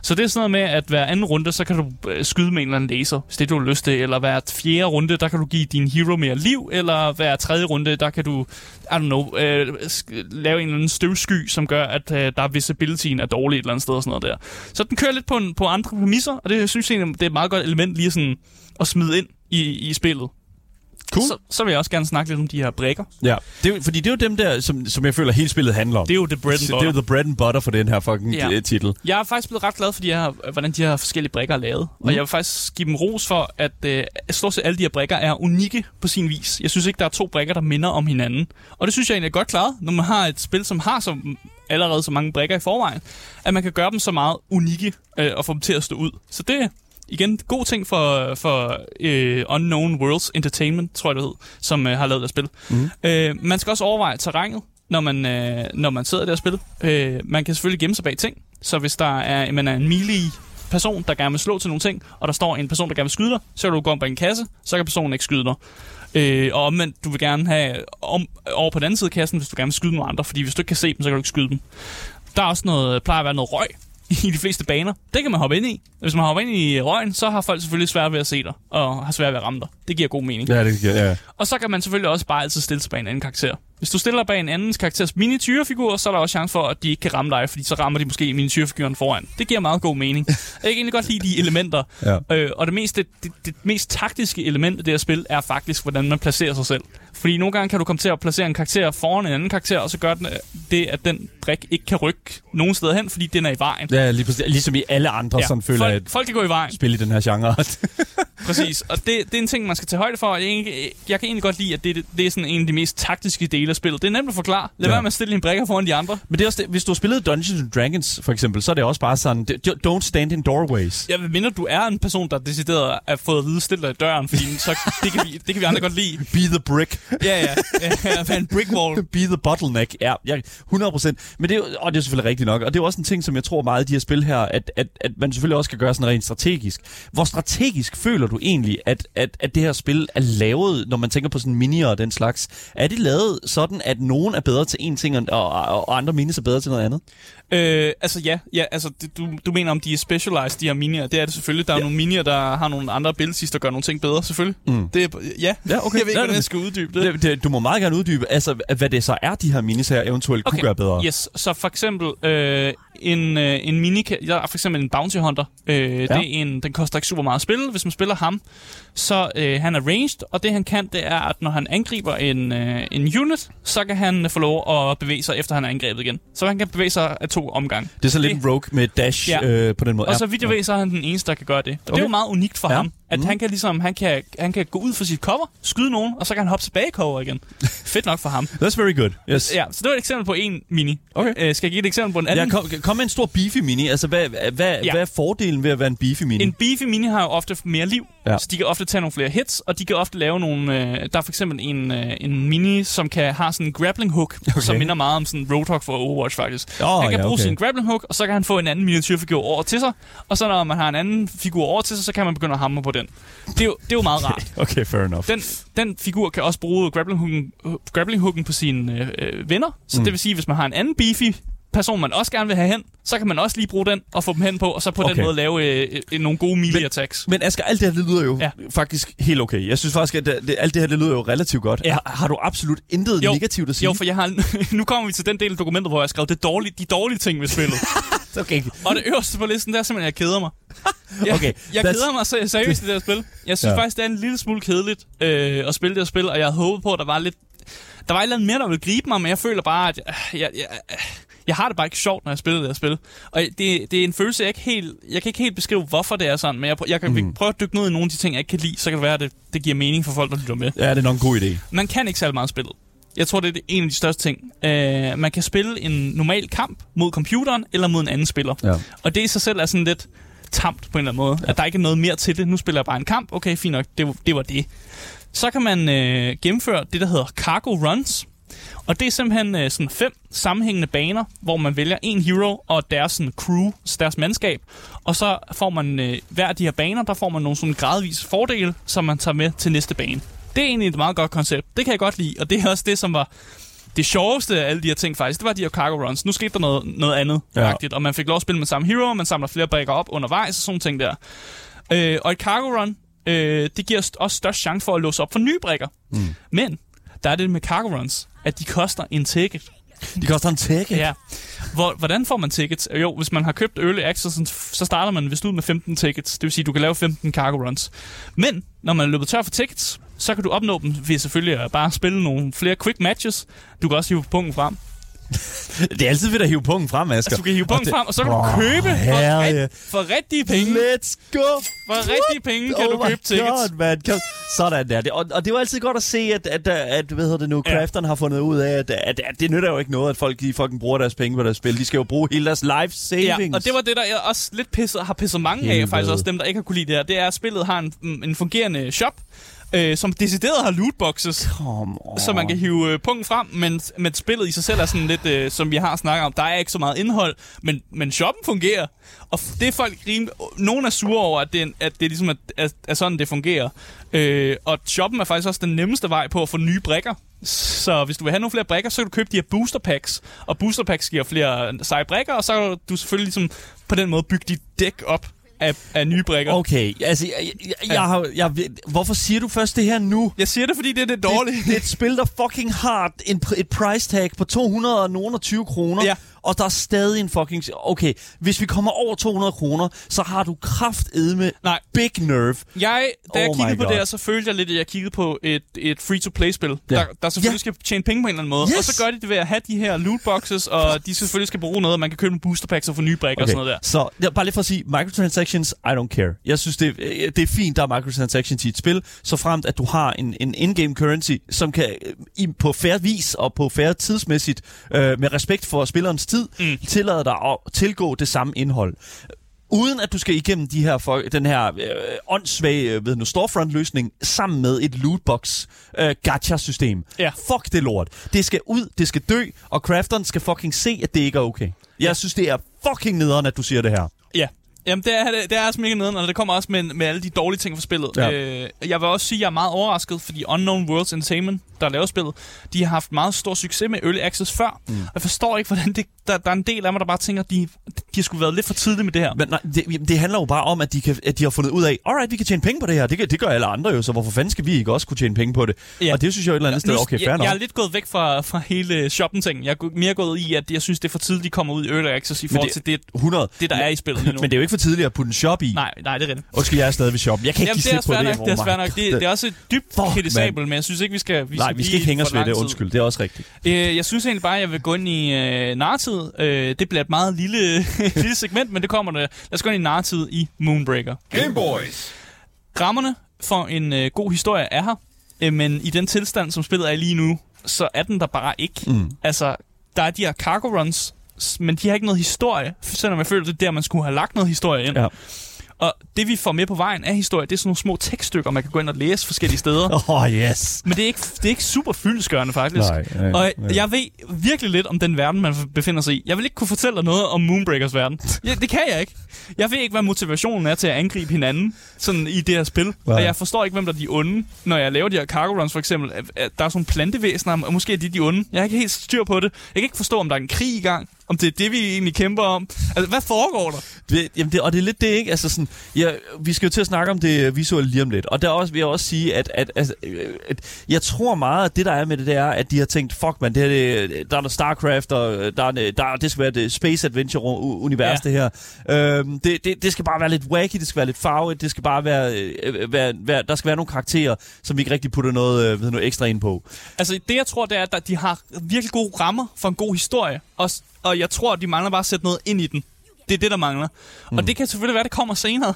Så det er sådan noget med, at hver anden runde, så kan du øh, skyde med en eller anden laser, hvis det du har lyst til. Eller hver fjerde runde, der kan du give din hero mere liv. Eller hver tredje runde, der kan du, I don't know, øh, lave en eller anden støvsky, som gør, at øh, der er visibilityen er dårlig et eller andet sted og sådan noget der. Så den kører lidt på, en, på andre præmisser, og det synes jeg det er et meget godt element lige sådan at smide ind i, i spillet. Cool. Så, så vil jeg også gerne snakke lidt om de her brækker. ja. Det er, fordi det er jo dem der, som, som jeg føler, hele spillet handler om. Det er jo the bread and butter. det er jo the bread and butter for den her fucking Ja. ja. titel. Jeg er faktisk blevet ret glad for, de her, hvordan de her forskellige brikker er lavet. Mm. Og jeg vil faktisk give dem ros for, at øh, stort set alle de her brikker er unikke på sin vis. Jeg synes ikke, der er to brikker, der minder om hinanden. Og det synes jeg egentlig er godt klaret, når man har et spil, som har så, allerede så mange brikker i forvejen, at man kan gøre dem så meget unikke øh, og få dem til at stå ud. Så det igen god ting for, for øh, Unknown Worlds Entertainment, tror jeg det hed, som øh, har lavet det spil. Mm. Øh, man skal også overveje terrænet, når man, øh, når man sidder der og spiller. Øh, man kan selvfølgelig gemme sig bag ting, så hvis der er, man er en melee person, der gerne vil slå til nogle ting, og der står en person, der gerne vil skyde dig, så kan du gå om bag en kasse, så kan personen ikke skyde dig. Øh, og omvendt, du vil gerne have om, over på den anden side af kassen, hvis du gerne vil skyde nogle andre, fordi hvis du ikke kan se dem, så kan du ikke skyde dem. Der er også noget, plejer at være noget røg i de fleste baner. Det kan man hoppe ind i. Hvis man hopper ind i røgen, så har folk selvfølgelig svært ved at se dig, og har svært ved at ramme dig. Det giver god mening. Ja, det ja. Og så kan man selvfølgelig også bare altid stille sig bag en anden karakter. Hvis du stiller bag en anden karakters miniatyrfigur, så er der også chance for, at de ikke kan ramme dig, fordi så rammer de måske miniatyrfiguren foran. Det giver meget god mening. Jeg kan egentlig godt lide de elementer. Ja. Øh, og det mest, det, det, det mest taktiske element af det her spil er faktisk, hvordan man placerer sig selv. Fordi nogle gange kan du komme til at placere en karakter foran en anden karakter, og så gør den, øh, det, at den brik ikke kan rykke nogen steder hen, fordi den er i vejen. Ja, lige præcis. Ligesom i alle andre, ja. sådan føler folk, folk kan gå i vejen. spil i den her genre. [laughs] Præcis, og det, det er en ting, man skal tage højde for. Jeg, jeg kan egentlig godt lide, at det, det er sådan en af de mest taktiske dele af spillet. Det er nemt at forklare. Lad Ja. være med at stille dine brækker foran de andre. Men det er også det, hvis du har spillet Dungeons and Dragons, for eksempel, så er det også bare sådan, don't stand in doorways. Jeg vil minde, du er en person, der decideret er fået at vide, stille dig i døren, fordi så, det, kan vi, det kan vi andre godt lide. Be the brick. Ja, ja. ja, ja en brick wall. [laughs] Be the bottleneck. Ja, jeg, 100%. Men det er og det er selvfølgelig rigtigt nok. Og det er også en ting, som jeg tror meget af de her spil her, at, at, at man selvfølgelig også skal gøre sådan rent strategisk. Hvor strategisk føler du egentlig, at, at, at det her spil er lavet, når man tænker på sådan minier og den slags? Er det lavet sådan, at nogen er bedre til en ting, og, og, og andre minis er bedre til noget andet? Øh, altså ja, ja altså, det, du, du mener om de er specialized, de her minier. Det er det selvfølgelig. Der er ja. nogle minier, der har nogle andre abilities, der gør nogle ting bedre, selvfølgelig. Mm. Det er, ja. Ja, okay. [laughs] Jeg ved ikke, Ja, hvordan jeg skal uddybe det. Det, det, du må meget gerne uddybe, altså, hvad det så er, de her minis her eventuelt okay. kunne gøre bedre. Yes, så for eksempel, øh, en, øh, en mini... Der er for eksempel en Bounty Hunter. Øh, ja. Det er en, den koster ikke super meget at spille. Hvis man spiller ham, så øh, han er ranged, og det han kan, det er, at når han angriber en, øh, en unit, så kan han øh, få lov at bevæge sig, efter han er angrebet igen. Så han kan bevæge sig af to omgange. Det er så lidt en rogue med dash Ja. øh, på den måde. Og så vidt jeg ved, så er han den eneste, der kan gøre det. Og okay. det er jo meget unikt for Ja. ja. ham, at mm. han kan ligesom, han kan, han kan gå ud for sit cover, skyde nogen, og så kan han hoppe tilbage i cover igen. [laughs] Fedt nok for ham. That's very good. Yes. Ja, så det var et eksempel på en mini. Okay. Øh, skal jeg give et eksempel på en anden? Ja, kom, kom med en stor beefy mini. Altså, hvad, hvad, Ja. hvad er fordelen ved at være en beefy mini? En beefy mini har jo ofte mere liv, Ja. så de kan ofte tage nogle flere hits, og de kan ofte lave nogle... Øh, der er for eksempel en, øh, en mini, som kan have sådan en grappling hook, Okay. som minder meget om sådan en Roadhog for Overwatch faktisk. Åh, han kan ja, bruge okay. sin grappling hook, og så kan han få en anden miniatyrfigur over til sig, og så når man har en anden figur over til sig, så kan man begynde at hamre på den. Det er jo, det er jo meget rart. [laughs] Okay, fair enough. Den, den figur kan også bruge grappling hooken, øh, grappling hooken på sine øh, øh, venner. Så mm. det vil sige, hvis man har en anden beefy person, man også gerne vil have hen, så kan man også lige bruge den og få dem hen på, og så på Okay. den måde lave øh, øh, nogle gode melee attacks. Men Asger, alt det her, det lyder jo ja. Faktisk helt okay. Jeg synes faktisk, at det, det, alt det her, det lyder jo relativt godt. Ja. Har, har du absolut intet Jo. negativt at sige? Jo, for jeg har, [laughs] nu kommer vi til den del af dokumentet, hvor jeg har skrevet det dårlige, de dårlige ting ved spillet. [laughs] okay. og det øverste på listen, der er simpelthen, at jeg keder mig. [laughs] Jeg, Okay, jeg that's- keder mig så seriøst i det her spil. Jeg synes Ja. faktisk, det er en lille smule kedeligt øh, at spille det her spil, og jeg havde håbet på, at der var lidt... Der var et eller andet mere, der ville gribe mig, men jeg føler bare, at jeg, jeg, jeg, jeg har det bare ikke sjovt, når jeg spiller det her spil. Og det, det er en følelse, jeg ikke helt... Jeg kan ikke helt beskrive, hvorfor det er sådan, men jeg, jeg kan Mm. prøve at dykke ned i nogle af de ting, jeg ikke kan lide, så kan det være, at det, det giver mening for folk, der lytter med. Ja, det er nok en god idé. Man kan ikke særlig meget spillet. Jeg tror, det er en af de største ting. Uh, man kan spille en normal kamp mod computeren eller mod en anden spiller. Ja. Og det i sig selv er sådan lidt tamt på en eller anden måde. Ja. At der ikke er noget mere til det. Nu spiller jeg bare en kamp. Okay, fint nok. Det, det var det. Så kan man øh, gennemføre det, der hedder cargo runs. Og det er simpelthen øh, sådan fem sammenhængende baner, hvor man vælger en hero og deres sådan, crew, deres mandskab. Og så får man øh, hver af de her baner, der får man nogle sådan gradvise fordele, som man tager med til næste bane. Det er egentlig et meget godt koncept. Det kan jeg godt lide, og det er også det, som var det sjoveste af alle de her ting faktisk, det var de her cargo runs. Nu skete der noget, noget andet, Ja. og man fik lov at spille med samme hero, man samler flere brækker op undervejs og sådan ting der. Øh, og et cargo run, øh, det giver også størst chance for at låse op for nye brækker. Mm. Men der er det med cargo runs, at de koster en ticket. De koster en ticket. Ja. Hvor, hvordan får man tickets? Jo, hvis man har købt early access, så starter man vist ud med 15 tickets. Det vil sige, at du kan lave 15 cargo runs. Men når man er løbet tør for tickets, så kan du opnå dem ved selvfølgelig at bare spille nogle flere quick matches. Du kan også hive punkten frem. [laughs] Det er altid ved at hive punkten frem, Asger. Altså, du kan hive det- frem, og så kan Åh, du købe for, herre. rig- for rigtige penge. Let's go! For rigtige penge kan oh du my købe tickets. God, man. Kom. Sådan der. Det, og, og det jo altid godt at se, at, at, at, hvad hedder det nu, Ja. crafterne har fundet ud af, at, at, at det nytter jo ikke noget, at folk de fucking bruger deres penge på deres spil. De skal jo bruge hele deres life savings. Ja, og det var det, der jeg også lidt pisset, har pisset mange Helvede. af, faktisk også dem, der ikke har kunne lide det her. Det er, at spillet har en, en fungerende shop, øh, som decideret har lootboxes, så man kan hive øh, punkten frem, men, men spillet i sig selv er sådan lidt, øh, som vi har snakket om, der er ikke så meget indhold, men, men shoppen fungerer. Og det er folk rim, nogen er sure over, at det, er, at det er ligesom, at, at, at sådan det fungerer. Øh, og shoppen er faktisk også den nemmeste vej på at få nye brækker. Så hvis du vil have nogle flere brækker, så kan du købe de her booster packs. Og booster packs giver flere seje brækker, og så kan du selvfølgelig ligesom på den måde bygge dit dæk op af, af nye brækker. Okay, altså, jeg, jeg, jeg, jeg, har, jeg, hvorfor siger du først det her nu? Jeg siger det, fordi det er det dårlige. Det, det er et spil, der fucking har en, et price tag på 220 kroner. Ja. Og der er stadig en fucking... Okay, hvis vi kommer over 200 kroner, så har du kraftedme Nej. big nerve. Jeg, da jeg Oh kiggede på God. det her, så følte jeg lidt, at jeg kiggede på et, et free-to-play-spil, Ja. der, der selvfølgelig Ja. skal tjene penge på en eller anden måde. Yes. Og så gør de det ved at have de her lootboxes, og de selvfølgelig skal bruge noget, man kan købe en booster packs og få nye brækker og sådan noget der. Så ja, bare lige for at sige, microtransactions, I don't care. Jeg synes, det, øh, det er fint, der er microtransactions i et spil, så fremt at du har en, en in-game currency, som kan øh, i, på færre vis og på færre tidsmæssigt, øh, med respekt for spillerens tid, mm. tillade dig at tilgå det samme indhold. Uden at du skal igennem de her folk, den her øh, åndssvage øh, ved nu, storefront-løsning sammen med et lootbox øh, gacha-system. Ja. Fuck det lort. Det skal ud, det skal dø, og crafteren skal fucking se, at det ikke er okay. Jeg Ja. synes, det er fucking nederen, at du siger det her. Ja, Jamen, det er, det er også mega nederen, og det kommer også med, med alle de dårlige ting fra spillet. Ja. Øh, jeg vil også sige, at jeg er meget overrasket, fordi Unknown Worlds Entertainment, der laver spillet, de har haft meget stor succes med Early Access før. Mm. Og jeg forstår ikke, hvordan det, der, der er en del af mig, der bare tænker, at de, de har skulle været lidt for tidlige med det her. Men nej, det, det handler jo bare om, at de, kan, at de har fundet ud af, alright, vi kan tjene penge på det her. Det, kan, det gør alle andre jo, så hvorfor fanden skal vi ikke også kunne tjene penge på det? Ja. Og det synes jeg jo et eller andet sted, Nu- okay, fair jeg, nok. jeg er lidt gået væk fra, fra hele shoppen-ting. Jeg er mere gået i, at jeg synes, det er for tidligt, de kommer ud i Early Access i forhold det- til det, 100. det, der er i spillet lige nu. Men det er jo ikke for tidligt at putte en shop i. Nej, nej, det er rigtigt. Undskyld, jeg er stadig ved shoppen. Jeg kan ikke Jamen, give det er slip på det. nok, det er svært nok. Det, det er også dybt Fuck, kritisabelt, men jeg synes ikke, vi skal vi Nej, vi skal ikke hænge os ved det. Undskyld, det er også rigtigt. Øh, jeg synes egentlig bare, at jeg vil gå ind i øh, narratid. Øh, det bliver et meget lille, [laughs] lille segment, men det kommer der. Lad os gå ind i narratid i Moonbreaker. Game Boys. Rammerne for en øh, god historie er her, øh, men i den tilstand, som spillet er lige nu, så er den der bare ikke. Mm. Altså, der er de her cargo runs, men de har ikke noget historie, selvom jeg føler, det er der, man skulle have lagt noget historie ind. Ja. Og det, vi får med på vejen af historie, det er sådan nogle små tekststykker, man kan gå ind og læse forskellige steder. [laughs] Åh, oh, yes. Men det er ikke, det er ikke super fyldesgørende, faktisk. Nej, nej, og nej. jeg ved virkelig lidt om den verden, man befinder sig i. Jeg vil ikke kunne fortælle dig noget om Moonbreakers verden. Ja, det kan jeg ikke. Jeg ved ikke, hvad motivationen er til at angribe hinanden sådan i det her spil. Nej. Og jeg forstår ikke, hvem der er de onde. Når jeg laver de her cargo runs, for eksempel, der er sådan nogle plantevæsener, og måske er de de onde. Jeg har ikke helt styr på det. Jeg kan ikke forstå, om der er en krig i gang. Om det er det, vi egentlig kæmper om. Altså, hvad foregår der? Det, jamen det, og det er lidt det, ikke? Altså sådan, ja, vi skal jo til at snakke om det visuelle lige om lidt. Og der er også, vil jeg også sige, at, at, at, at jeg tror meget, at det der er med det, det er, at de har tænkt, fuck man, det her, det, der er noget StarCraft, og der er, der, det skal være det Space Adventure-univers, Ja. det her. Øhm, det, det, det skal bare være lidt wacky, det skal være lidt farvet, det skal bare være, øh, være, være, der skal være nogle karakterer, som vi ikke rigtig putter noget, øh, ved noget ekstra ind på. Altså, det jeg tror, det er, at de har virkelig gode rammer for en god historie. Og, s- og jeg tror, de mangler bare at sætte noget ind i den. Det er det, der mangler. Mm. Og det kan selvfølgelig være, det kommer senere.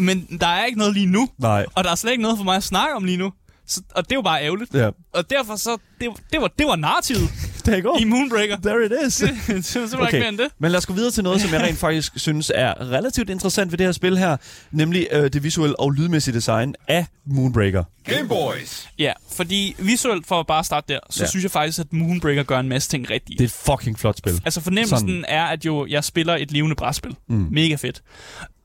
Men der er ikke noget lige nu. Nej. Og der er slet ikke noget for mig at snakke om lige nu. Så, og det er jo bare ærgerligt. Ja. Og derfor så, det, det, var, det var narrativet Der går. i Moonbreaker. There it is. det er simpelthen ikke mere end det. Men lad os gå videre til noget, som jeg rent [laughs] faktisk synes er relativt interessant ved det her spil her, nemlig øh, det visuelle og lydmæssige design af Moonbreaker. Game Boys. Ja, fordi visuelt, for at bare starte der, så Ja. synes jeg faktisk, at Moonbreaker gør en masse ting rigtigt. Det er et fucking flot spil. Altså fornemmelsen. Sådan. er, at jo jeg spiller et levende brætspil. Mm. Mega fedt.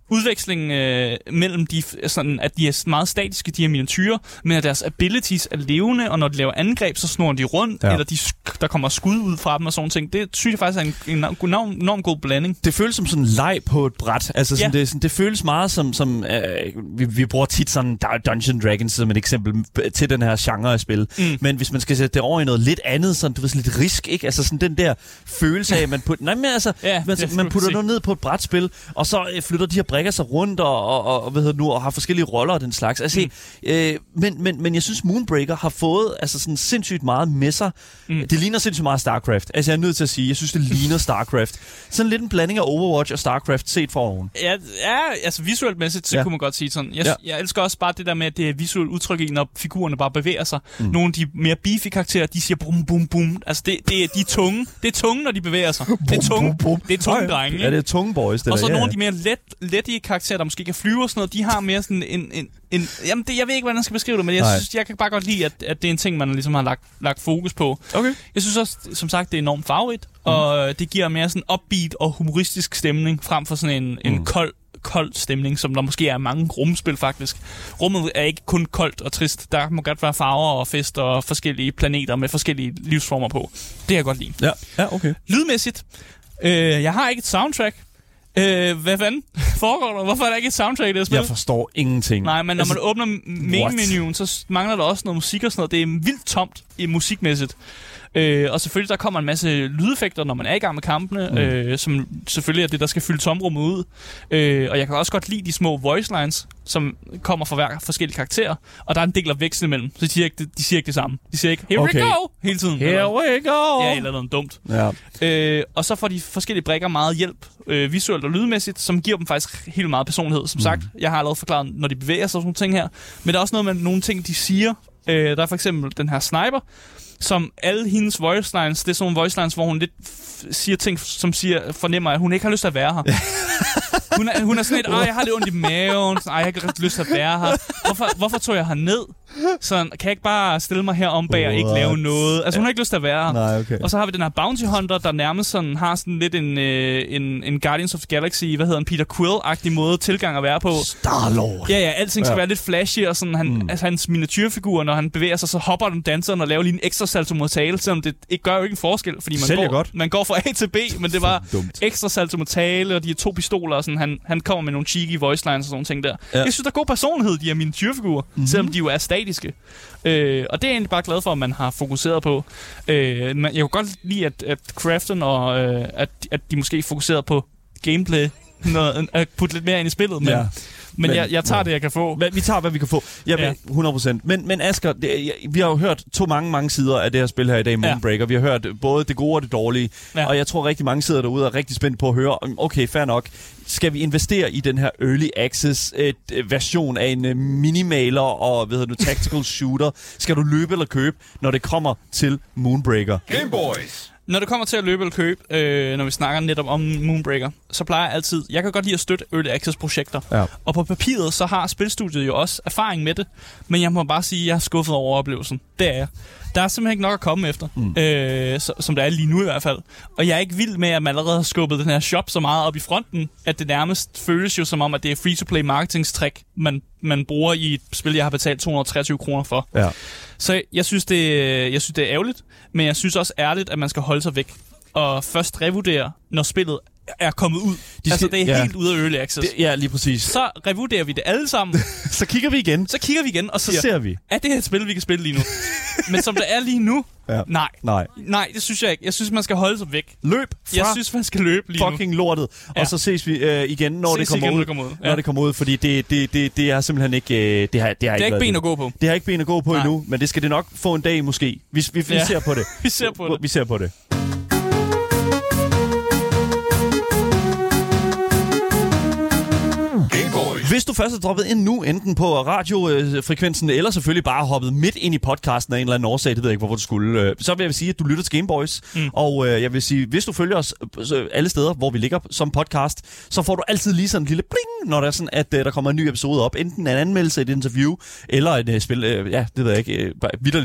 Udvekslingen øh, mellem de, sådan, at de er meget statiske, de her miniatyrer, men at deres abilities er levende, og når de laver angreb, så snor de rundt, Ja. eller de, der kommer skud ud fra dem og sådan ting. Det synes jeg faktisk er en, en enorm, enorm god blanding. Det føles som sådan en leg på et bræt. Altså sådan, Ja. det, sådan, det føles meget som... som øh, vi, vi bruger tit sådan Dun- Dungeon Dragons som et eksempel b- til den her genre af spil. Mm. Men hvis man skal sætte det over i noget lidt andet, sådan, du ved, sådan lidt risk, ikke? Altså sådan den der følelse af, at man putter... Nej, men altså, [laughs] Ja, man, man putter noget ned på et brætspil, og så øh, flytter de her brikker sig rundt, og, og, og, hvad hedder nu, og har forskellige roller og den slags. Altså, mm. øh, men, men, men jeg synes, Moonbreaker har fået altså sådan sindssygt meget med sig. Mm. Det ligner sindssygt meget StarCraft. Altså, jeg er nødt til at sige, jeg synes, det ligner StarCraft. Sådan lidt en blanding af Overwatch og StarCraft set for oven. Ja, ja altså visuelt mæssigt, så Ja. kunne man godt sige sådan. Jeg, Ja. jeg elsker også bare det der med, at det er visuelt udtryk i, når figurerne bare bevæger sig. Mm. Nogle af de mere beefy karakterer, de siger bum, bum, bum. Altså, det, det er, de er tunge. Det er tunge, når de bevæger sig. [laughs] det er tunge, det er tunge drenge. Ja, det er tunge boys, det og så der. nogle ja, af de mere let, lettige karakterer, der måske kan flyve og sådan noget, de har mere sådan en... en, en jamen, det, jeg ved ikke, hvordan jeg skal beskrive det, men jeg, Nej. synes, jeg kan bare godt lide, at, at det er en ting, man ligesom har lagt, lagt fokus på. Okay. Jeg synes også, som sagt, det er enormt farverigt, mm. og det giver mere sådan upbeat og humoristisk stemning, frem for sådan en, en kold, kold stemning, som der måske er mange rumspil faktisk. Rummet er ikke kun koldt og trist. Der må godt være farver og fest og forskellige planeter med forskellige livsformer på. Det kan jeg godt lide. Ja, ja okay. Lydmæssigt, øh, jeg har ikke et soundtrack. Øh, hvad fanden foregår der? Hvorfor er der ikke et soundtrack i det her spil? Jeg forstår ingenting. Nej, men når Altså, man åbner main-menuen, så mangler der også noget musik og sådan noget. Det er vildt tomt i musikmæssigt. Øh, og selvfølgelig, der kommer en masse lydeffekter, når man er i gang med kampene, mm. øh, som selvfølgelig er det, der skal fylde tomrummet ud. Øh, og jeg kan også godt lide de små voice lines, som kommer fra hver forskellige karakterer. Og der er en del af veksel imellem, så de siger ikke de siger ikke det samme. De siger ikke, here Okay. we go, hele tiden. Here we go! Ja, eller noget dumt. Ja. Øh, og så får de forskellige brækker meget hjælp, øh, visuelt og lydmæssigt, som giver dem faktisk helt meget personlighed. Som sagt, jeg har allerede forklaret, når de bevæger sig og sådan nogle ting her. Men der er også noget med nogle ting, de siger. Øh, der er for eksempel den her sniper, som alle hendes voice lines, det er sådan nogle voice lines, hvor hun lidt siger ting, som siger, fornemmer, at hun ikke har lyst til at være her. Hun er, hun er sådan lidt, ej, jeg har lidt ondt i maven. Sådan, ej, jeg har ikke rigtig lyst til at være her. Hvorfor, hvorfor tog jeg her ned? Sådan, kan jeg ikke bare stille mig her om bag og ikke lave noget? Altså, hun har ikke lyst til at være her. Nej, okay. Og så har vi den her Bounty Hunter, der nærmest sådan, har sådan lidt en, øh, en, en Guardians of the Galaxy, hvad hedder en Peter Quill-agtig måde tilgang at være på. Star-Lord. Ja, ja, alting skal Ja. være lidt flashy, og sådan, han, mm. altså, hans miniatyrfigur, når han bevæger sig, så hopper den danseren og laver lige en ekstra salto mortale, selvom det ikke gør jo ikke en forskel, fordi man Sælger går, godt. man går fra A til B, men det var dumt. ekstra salto mortale, og de har to pistoler, og sådan, han, han kommer med nogle cheeky voice lines og sådan ting der. Ja. Jeg synes, der er god personlighed, de her miniatyrfigurer, mm-hmm. selvom de jo er statiske. Øh, og det er jeg egentlig bare glad for, at man har fokuseret på. Øh, men jeg kunne godt lide, at, at Crafton og øh, at, at de måske fokuserede på gameplay, noget, at putte lidt mere ind i spillet, men, Ja. ja. men, Men- jeg, jeg tager ja. det, jeg kan få. Men vi tager, hvad vi kan få. Ja, Ja. 100%. Men, men Asger, det, jeg, vi har jo hørt to mange, mange sider af det her spil her i dag, Moonbreaker. Vi har hørt både det gode og det dårlige. Ja. Og jeg tror rigtig mange sidder derude og er rigtig spændt på at høre, om, okay, fair nok. Skal vi investere i den her early access et, øh, version af en øh, minimaler og hvad hedder nu, tactical shooter? Skal du løbe eller købe, når det kommer til Moonbreaker? Game Boys. Når det kommer til at løbe eller købe, øh, når vi snakker netop om Moonbreaker, så plejer jeg altid... Jeg kan godt lide at støtte Early Access-projekter. Ja. Og på papiret, så har Spilstudiet jo også erfaring med det. Men jeg må bare sige, at jeg er skuffet over oplevelsen. Det er jeg. Der er simpelthen ikke nok at komme efter. Mm. Øh, så, som der er lige nu i hvert fald. Og jeg er ikke vild med, at man allerede har skubbet den her shop så meget op i fronten, at det nærmest føles jo som om, at det er free-to-play marketingstrik, man, man bruger i et spil, jeg har betalt 223 kroner for. Ja. Så jeg synes, det, jeg synes, det er ærgerligt, men jeg synes også ærligt, at man skal holde sig væk og først revurdere, når spillet er kommet ud. De De altså, skal- det er ja. helt ude af early access. Det, ja, lige præcis. Så, Så revurderer vi det alle sammen, [laughs] så kigger vi igen. så kigger vi igen og Så siger, ser vi. er det her et spil, vi kan spille lige nu? [laughs] men som det er lige nu, Ja. nej. Nej. Nej, det synes jeg ikke. Jeg synes, man skal holde sig væk. Løb fra Jeg synes, man skal løbe lige nu. fucking lortet. Ja. Ja. Og så ses vi øh, igen, når Ses det kommer igen, ud. når det kommer ud. Når Ja. det kommer ud, fordi det, det, det, det er simpelthen ikke... Øh, det har, det har Det er ikke været ben at gå på. Det har ikke ben at gå på Nej. endnu, men det skal det nok få en dag måske. Vi, vi, vi Ja. ser på det. [laughs] Vi ser på det. Vi ser på det. Hvis du først er droppet ind nu, enten på radiofrekvensen, eller selvfølgelig bare hoppet midt ind i podcasten af en eller anden årsag, det ved jeg ikke, hvorfor du skulle, øh, så vil jeg sige, at du lytter til Gameboys. Mm. Og øh, jeg vil sige, hvis du følger os øh, alle steder, hvor vi ligger som podcast, så får du altid lige sådan en lille bling, når der er sådan, at øh, der kommer en ny episode op. Enten en anmeldelse, et interview, eller et øh, spil, øh, ja, det ved jeg ikke, øh,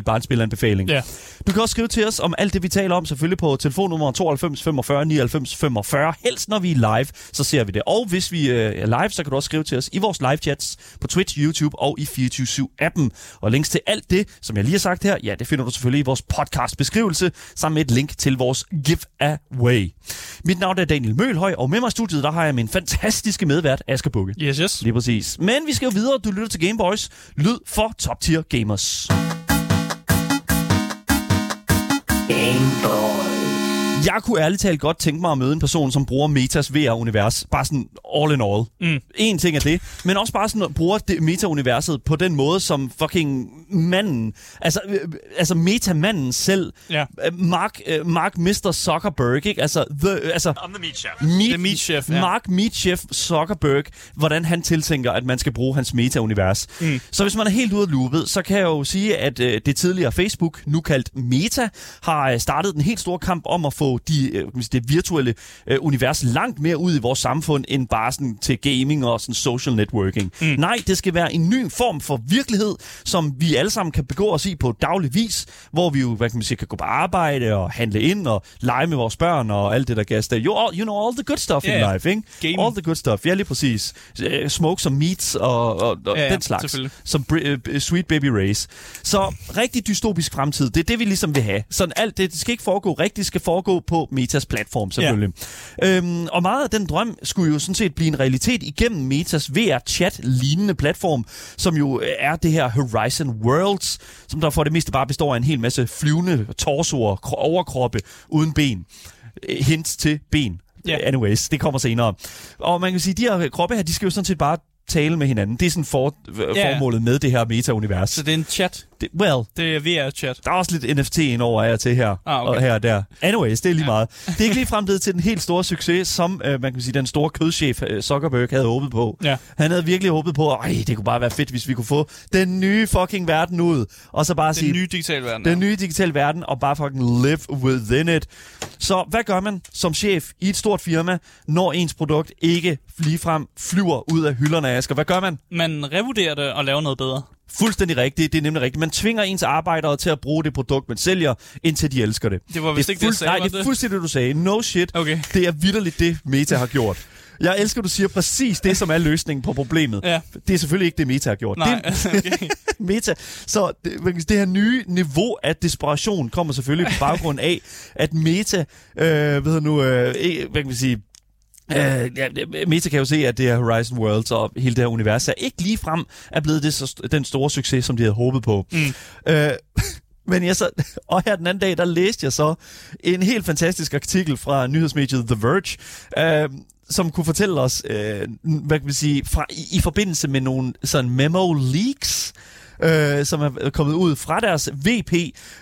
bare- en spilanbefaling. Ja. Du kan også skrive til os om alt det, vi taler om, selvfølgelig på telefonnummer 92 45 99 45. Helst når vi er live, så ser vi det. Og hvis vi øh, er live, så kan du også skrive til os i vores live chats på Twitch, YouTube og i 24-7-appen. Og links til alt det, som jeg lige har sagt her, ja, det finder du selvfølgelig i vores podcast beskrivelse, sammen med et link til vores giveaway. Mit navn er Daniel Mølhøj, og med mig i studiet, der har jeg min fantastiske medvært, Asger Bukke. Yes, yes. Lige præcis. Men vi skal jo videre. Du lytter til Gameboys. Lyd for top tier gamers. Jeg kunne ærligt talt godt tænke mig at møde en person, som bruger Metas VR-univers. Bare sådan all in all. Mm. En ting er det. Men også bare sådan at bruge det Meta-universet på den måde, som fucking manden, altså, øh, altså Meta-manden selv, Ja. øh, Mark, øh, Mark Mr. Zuckerberg, ikke? Altså, the, altså I'm the meat chef. Meat, The Meat Chef, ja. Mark Meat Chef Zuckerberg, hvordan han tiltænker, at man skal bruge hans meta-univers. Mm. Så hvis man er helt ude af loopet, så kan jeg jo sige, at øh, det tidligere Facebook, nu kaldt Meta, har øh, startet en helt stor kamp om at få de, øh, det virtuelle øh, univers langt mere ud i vores samfund, end bare sådan til gaming og sådan social networking. Mm. Nej, det skal være en ny form for virkelighed, som vi alle sammen kan begå os i på daglig vis, hvor vi jo, hvad kan man sige, kan gå på arbejde og handle ind og lege med vores børn og alt det, der gas der. You, all, you know all the good stuff Ja, in life, ikke? Game. All the good stuff. Ja, lige præcis. Øh, Smoke som meats og, og, og Ja, den slags. Som br- øh, Sweet Baby Race. Så rigtig dystopisk fremtid, det er det, vi ligesom vil have. Sådan alt det, det skal ikke foregå rigtigt, det skal foregå på Metas platform, selvfølgelig. Ja. Øhm, og meget af den drøm skulle jo sådan set blive en realitet igennem Metas VR-chat-lignende platform, som jo er det her Horizon Worlds, som der for det meste bare består af en hel masse flyvende torsoer, kro- overkroppe uden ben. Øh, Hint til ben. Ja. Anyways, det kommer senere. Og man kan sige, de her kroppe her, de skal jo sådan set bare tale med hinanden. Det er sådan for, Ja. formålet med det her meta-univers. Så det er en chat. Det well, Det er VR-chat. der er også lidt NFT ind over af til her, Ah, okay. og her og der. Anyways, det er lige ja. meget. Det er ikke lige frem blevet til den helt store succes, som øh, man kan sige, den store kødchef øh, Zuckerberg havde håbet på. Ja. Han havde virkelig håbet på, at det kunne bare være fedt, hvis vi kunne få den nye fucking verden ud. Og så bare Den sige, nye digitale verden. den nye digitale verden, og bare fucking live within it. Så hvad gør man som chef i et stort firma, når ens produkt ikke ligefrem flyver ud af hylderne af Asger? Hvad gør man? Man revurderer det og laver noget bedre. Fuldstændig rigtigt. Det er nemlig rigtigt. Man tvinger ens arbejdere til at bruge det produkt, man sælger, indtil de elsker det. Det var vist er ikke det, jeg sagde, Nej, det er det? fuldstændig det, du sagde. No shit. Okay. Det er vidderligt det, Meta har gjort. Jeg elsker, at du siger præcis det, som er løsningen på problemet. Ja. Det er selvfølgelig ikke det, Meta har gjort. Nej, Det, [laughs] okay. [laughs] Meta. Så det, man det her nye niveau af desperation kommer selvfølgelig på baggrund af, at Meta, øh, ved nu, øh, ikke- hvad kan vi sige, Øh, ja, Meta kan jo se, at det her Horizon Worlds og hele det her univers er ikke lige frem er blevet det, så, den store succes, som de havde håbet på. Mm. Øh, [laughs] men jeg så, [laughs] og her den anden dag, der læste jeg så en helt fantastisk artikel fra nyhedsmediet The Verge, øh, som kunne fortælle os, øh, hvad kan vi sige, fra, i, i forbindelse med nogle sådan memo leaks, øh, som er kommet ud fra deres VP,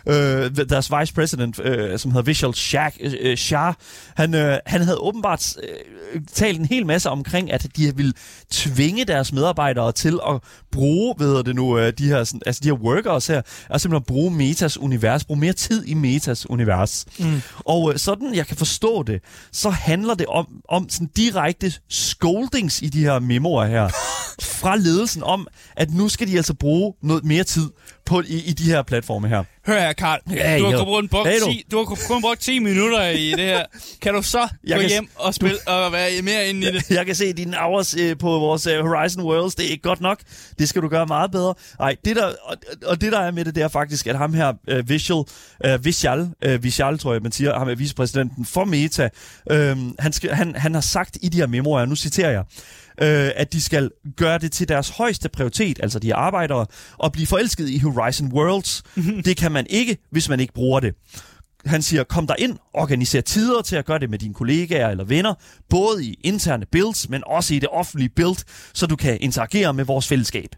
øh, deres vice president, øh, som hedder Vishal Shah. Øh, Shah. Han, øh, han havde åbenbart øh, talt en hel masse omkring, at de ville tvinge deres medarbejdere til at bruge, hedder det nu, øh, de her, sådan, altså de her workers her, og simpelthen bruge Metas univers, bruge mere tid i Metas univers. Mm. Og øh, sådan, jeg kan forstå det, så handler det om, om sådan direkte scoldings i de her memoer her, [laughs] fra ledelsen om, at nu skal de altså bruge noget mere tid på, i, i de her platforme her. Hør her, Karl. Ja, du, har kun brugt, brugt Hey, du. 10, du har kun brugt 10 minutter i det her. Kan du så Jeg gå hjem og spille og være mere inde i det? Jeg kan se dine hours øh, på vores øh, Horizon Worlds, det er ikke godt nok. Det skal du gøre meget bedre. Nej, det der, og, og det der er med det, det er faktisk, at ham her, øh, Vishal, øh, Vishal, øh, Vishal, tror jeg, man siger, ham er vicepræsidenten for Meta, øh, han, skal, han, han har sagt i de her memoer, nu citerer jeg, øh, at de skal gøre det til deres højeste prioritet, altså de arbejdere, og blive forelsket i Horizon Worlds. det kan man ikke, hvis man ikke bruger det. Han siger, kom der ind, organiser tider til at gøre det med dine kollegaer eller venner, både i interne builds, men også i det offentlige build, så du kan interagere med vores fællesskab.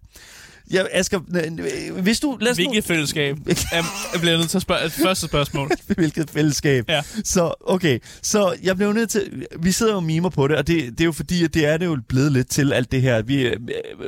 Ja, Asger, øh, hvis du... Lad os nu- Hvilket fællesskab? [laughs] Jeg, bliver nødt til at spørge et første spørgsmål. [laughs] hvilket fællesskab. Ja. Så, okay. Så jeg blev nødt til... Vi sidder jo og mimer på det, og det, det er jo fordi, at det er det jo blevet lidt til alt det her. Vi, øh,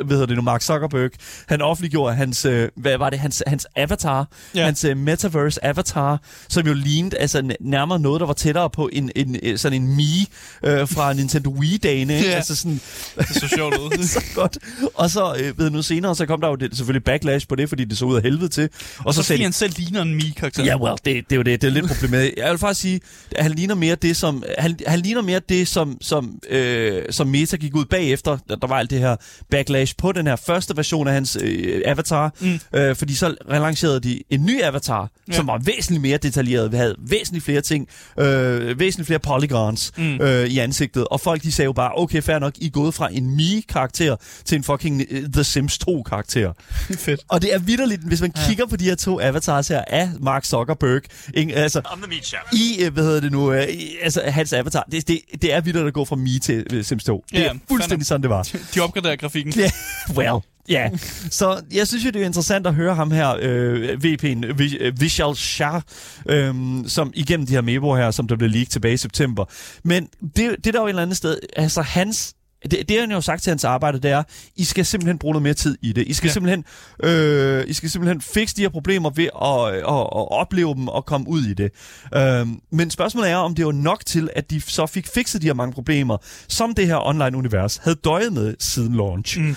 hvad hedder det nu, Mark Zuckerberg, han offentliggjorde hans, øh, hvad var det, hans, hans avatar, Ja. hans øh, metaverse avatar, som jo lignede altså nærmere noget, der var tættere på en, en, øh, sådan en Mii øh, fra [laughs] Nintendo Wii-dagene. Ja. Altså sådan, Det så sjovt ud. så godt. Og så, øh, ved nu senere, så kom der jo det, selvfølgelig backlash på det, fordi det så ud af helvede til. Og Så sagde fordi han selv ligner en Mii-karakter. Ja, well, det, det er jo det. Det er lidt problematisk. Jeg vil faktisk sige, at han ligner mere det, som, han, han ligner mere det, som, som, øh, som Meta gik ud bagefter. Der var alt det her backlash på den her første version af hans øh, avatar. Mm. Øh, fordi så relancerede de en ny avatar, Ja. som var væsentligt mere detaljeret. Vi havde væsentligt flere ting, øh, væsentligt flere polygons mm. øh, i ansigtet. Og folk de sagde jo bare, okay, fair nok, I er gået fra en Mii-karakter til en fucking uh, The Sims 2-karakter. [laughs] Fedt. Og det er vidderligt, hvis man ja. kigger på de her to avatars her af Mark Zuckerberg, ikke? altså I'm the meat chef. i, øh, hvad hedder det nu, øh, i, altså hans avatar, det, det, det er vidderligt at gå fra Me til øh, Sims 2. Det Ja, er fuldstændig fandme. sådan, det var. [laughs] De opgraderer grafikken. Ja, well, ja. Yeah. Så jeg synes jo, det er interessant at høre ham her, øh, VP'en, øh, Vishal Shah, øh, som igennem de her memoer her, som der blev leaked tilbage i september. Men det, det der er jo et eller andet sted, altså hans det, det han jo sagt til hans arbejde, det er, I skal simpelthen bruge noget mere tid i det. I skal, ja. simpelthen, øh, I skal simpelthen fikse de her problemer ved at, at, at opleve dem og komme ud i det. Øh, men spørgsmålet er, om det var nok til, at de så fik fikset de her mange problemer, som det her online-univers havde døjet med siden launch. Mm.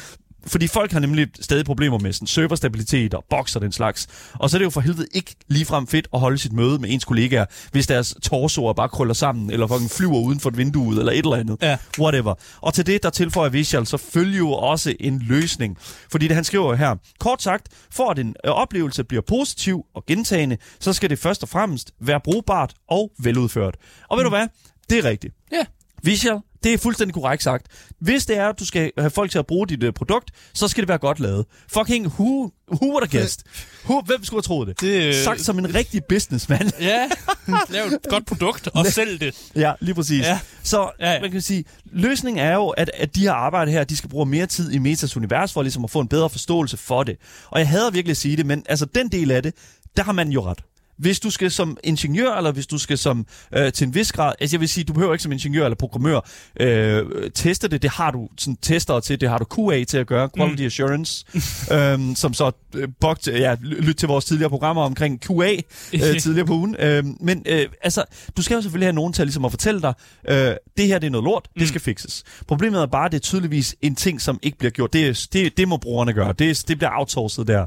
Fordi folk har nemlig stadig problemer med sådan serverstabilitet og box og den slags. Og så er det jo for helvede ikke ligefrem fedt at holde sit møde med ens kollegaer, hvis deres torsoer bare krøller sammen, eller fucking flyver uden for et vindue, eller et eller andet. Ja. Whatever. Og til det, der tilføjer Vishal selvfølgelig jo også en løsning. Fordi det han skriver her, kort sagt, for at en øh, oplevelse bliver positiv og gentagende, så skal det først og fremmest være brugbart og veludført. Og ved du hvad? Det er rigtigt. Ja. Visual, Det er fuldstændig korrekt sagt. Hvis det er, at du skal have folk til at bruge dit uh, produkt, så skal det være godt lavet. Fucking who, who would have guessed? Who, hvem skulle have troet det? Det, øh, Sagt som en rigtig businessman. [laughs] Ja, lav et godt produkt og [laughs] sælg det. Ja, lige præcis. Ja. Så Ja, ja. man kan sige, løsningen er jo, at, at de her arbejde her, de skal bruge mere tid i Metas univers, for ligesom at få en bedre forståelse for det. Og jeg hader virkelig at sige det, men altså den del af det, der har man jo ret. Hvis du skal som ingeniør, eller hvis du skal som øh, til en vis grad, altså jeg vil sige, du behøver ikke som ingeniør eller programmør øh, teste det, det har du sådan tester til, det har du QA til at gøre, Quality mm. Assurance, [laughs] øhm, som så øh, bogt, ja, lyt til vores tidligere programmer omkring QA øh, [laughs] tidligere på ugen. Øh, men øh, altså, du skal jo selvfølgelig have nogen til ligesom at fortælle dig, øh, det her det er noget lort, det skal fixes. Problemet er bare, at det er tydeligvis en ting, som ikke bliver gjort. Det, det, det må brugerne gøre. Det, det bliver outsourcet der.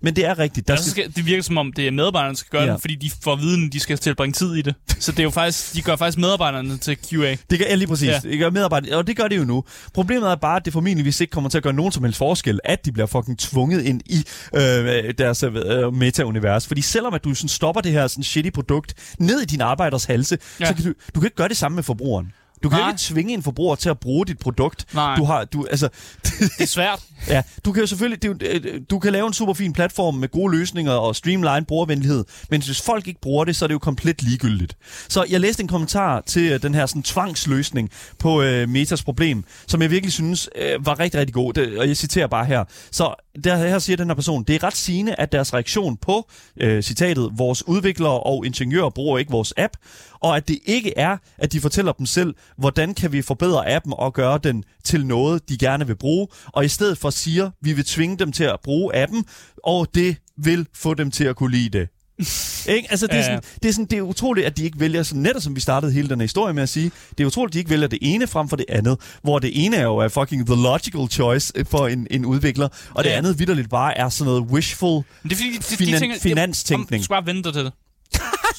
Men det er rigtigt. Der skal, skal, det virker som om, det er medarbejderne, der skal gøre Ja. Ja. fordi de får viden, de skal tilbringe tid i det. Så det er jo faktisk, de gør faktisk medarbejderne til QA. Det gør, ja, lige præcis. Ja. Det gør medarbejder, og det gør det jo nu. Problemet er bare, at det formentlig ikke kommer til at gøre nogen som helst forskel, at de bliver fucking tvunget ind i øh, deres øh, meta-univers. Fordi selvom at du sådan stopper det her sådan shitty produkt ned i din arbejders halse. Ja. så kan du, du kan ikke gøre det samme med forbrugeren. Du kan Nej. ikke tvinge en forbruger til at bruge dit produkt. Nej. Du har, du, altså, [laughs] Det er svært. Ja, du kan jo selvfølgelig, det, jo- øh, du kan lave en super fin platform med gode løsninger og streamline brugervenlighed, men hvis folk ikke bruger det, så er det jo komplet ligegyldigt. Så jeg læste en kommentar til øh, den her sådan, tvangsløsning på øh, Metas problem, som jeg virkelig synes øh, var rigtig, rigtig god, det, og jeg citerer bare her. Så der, her siger den her person, det er ret sigende, at deres reaktion på øh, citatet, vores udviklere og ingeniører bruger ikke vores app, og at det ikke er, at de fortæller dem selv, hvordan kan vi forbedre appen og gøre den til noget, de gerne vil bruge, og i stedet for siger, vi vil tvinge dem til at bruge appen, og det vil få dem til at kunne lide det. [laughs] ikke? Altså, det, er sådan, det, er sådan, det er utroligt, at de ikke vælger, sådan netop som vi startede hele den her historie med at sige, det er utroligt, at de ikke vælger det ene frem for det andet, hvor det ene er jo er fucking the logical choice øh, for en, en udvikler, og det Ja. andet vidderligt bare er sådan noget wishful Men det er fordi, de, Finan- de tænker, finanstænkning. Du skal bare vente til det.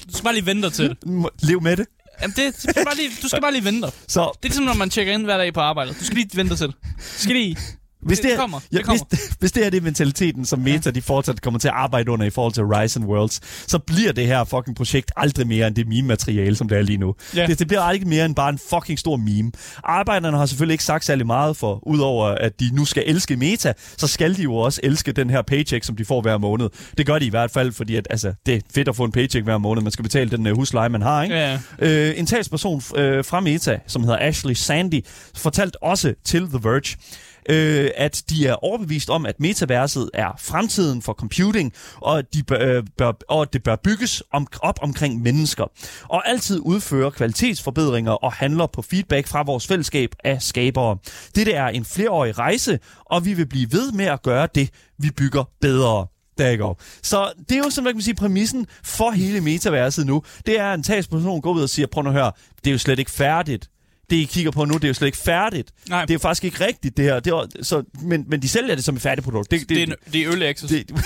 Du skal bare lige vente til det. [laughs] lev med det. Jamen, det, du, skal bare lige, du skal bare lige vente. Så Det er ligesom, når man tjekker ind hver dag på arbejde. Du skal lige vente til det. Du skal lige... hvis Det- det, er- kommer. Ja, Det kommer. Hvis, [laughs] hvis det er det mentaliteten, som Meta de fortsat kommer til at arbejde under i forhold til and Worlds, så bliver det her fucking projekt aldrig mere end det meme-materiale, som det er lige nu. Ja. Det, det bliver aldrig mere end bare en fucking stor meme. Arbejderne har selvfølgelig ikke sagt særlig meget for, udover at de nu skal elske Meta, så skal de jo også elske den her paycheck, som de får hver måned. Det gør de i hvert fald, fordi at, altså, det er fedt at få en paycheck hver måned. Man skal betale den uh, husleje, man har, ikke? Ja. Øh, en talsperson øh, fra Meta, som hedder Ashley Sandy, fortalte også til The Verge, øh, at de er overbevist om, at metaverset er fremtiden for computing, og at, de bør, øh, bør, og at det bør bygges om, op omkring mennesker, og altid udføre kvalitetsforbedringer og handler på feedback fra vores fællesskab af skabere. Dette er en flereårig rejse, og vi vil blive ved med at gøre det, vi bygger bedre. Der. Så det er jo som man kan sige, præmissen for hele metaverset nu. Det er, at en talsperson går ud og siger, prøv at høre, det er jo slet ikke færdigt. Det, I kigger på nu, det er jo slet ikke færdigt. Nej. Det er jo faktisk ikke rigtigt, det her. Det er, så, men, men de sælger det som et færdigt produkt. Det, det, Det er, det er [laughs] det,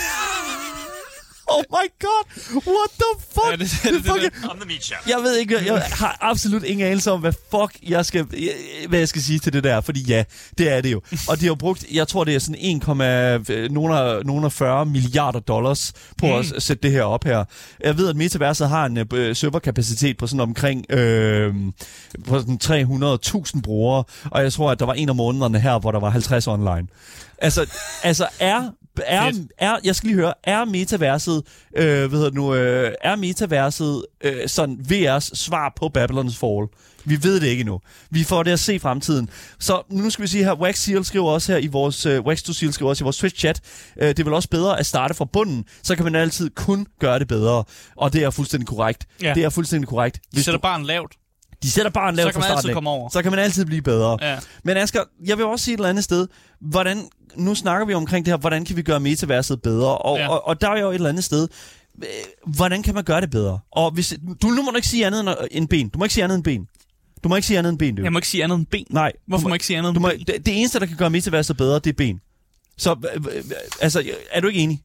Oh my god! What the fuck? Ja, det- det- det- det- fucking- On the meat chef. jeg ved ikke, jeg har absolut ingen anelse om, hvad fuck jeg skal, hvad jeg skal sige til det der, fordi ja, det er det jo. Og de har brugt, jeg tror det er sådan 1, nogle af, nogle af 40 milliarder dollars på mm. at sætte det her op her. Jeg ved, at Metaverset har en øh, serverkapacitet på sådan omkring øh, på sådan 300.000 brugere, og jeg tror, at der var en af månederne her, hvor der var 50 online. Altså, altså er er, er, jeg skal lige høre, er metaverset, øh, hvad hedder det nu, øh, er metaverset øh, sådan VR's svar på Babylon's Fall? Vi ved det ikke endnu. Vi får det at se fremtiden. Så nu skal vi sige her, Wax Seal skriver også her i vores, øh, Wax to Seal skriver også i vores Twitch-chat, øh, det er vel også bedre at starte fra bunden, så kan man altid kun gøre det bedre. Og det er fuldstændig korrekt. Ja. Det er fuldstændig korrekt. De sætter barn lavt. De sætter bare en lav Så kan fra starten komme over. Så kan man altid blive bedre. Ja. Men Asger, jeg vil også sige et eller andet sted, hvordan, nu snakker vi omkring det her, hvordan kan vi gøre metaverset bedre? Og, ja. Og, og der er jo et eller andet sted, øh, hvordan kan man gøre det bedre? Og hvis, du, nu må du ikke sige andet end, end ben. Du må ikke sige andet end ben. Du må ikke sige andet end ben, du. Jeg må ikke sige andet end ben. Nej. Hvorfor du må jeg ikke sige andet du end må, ben? det, det eneste, der kan gøre metaverset bedre, det er ben. Så, øh, øh, altså, er du ikke enig?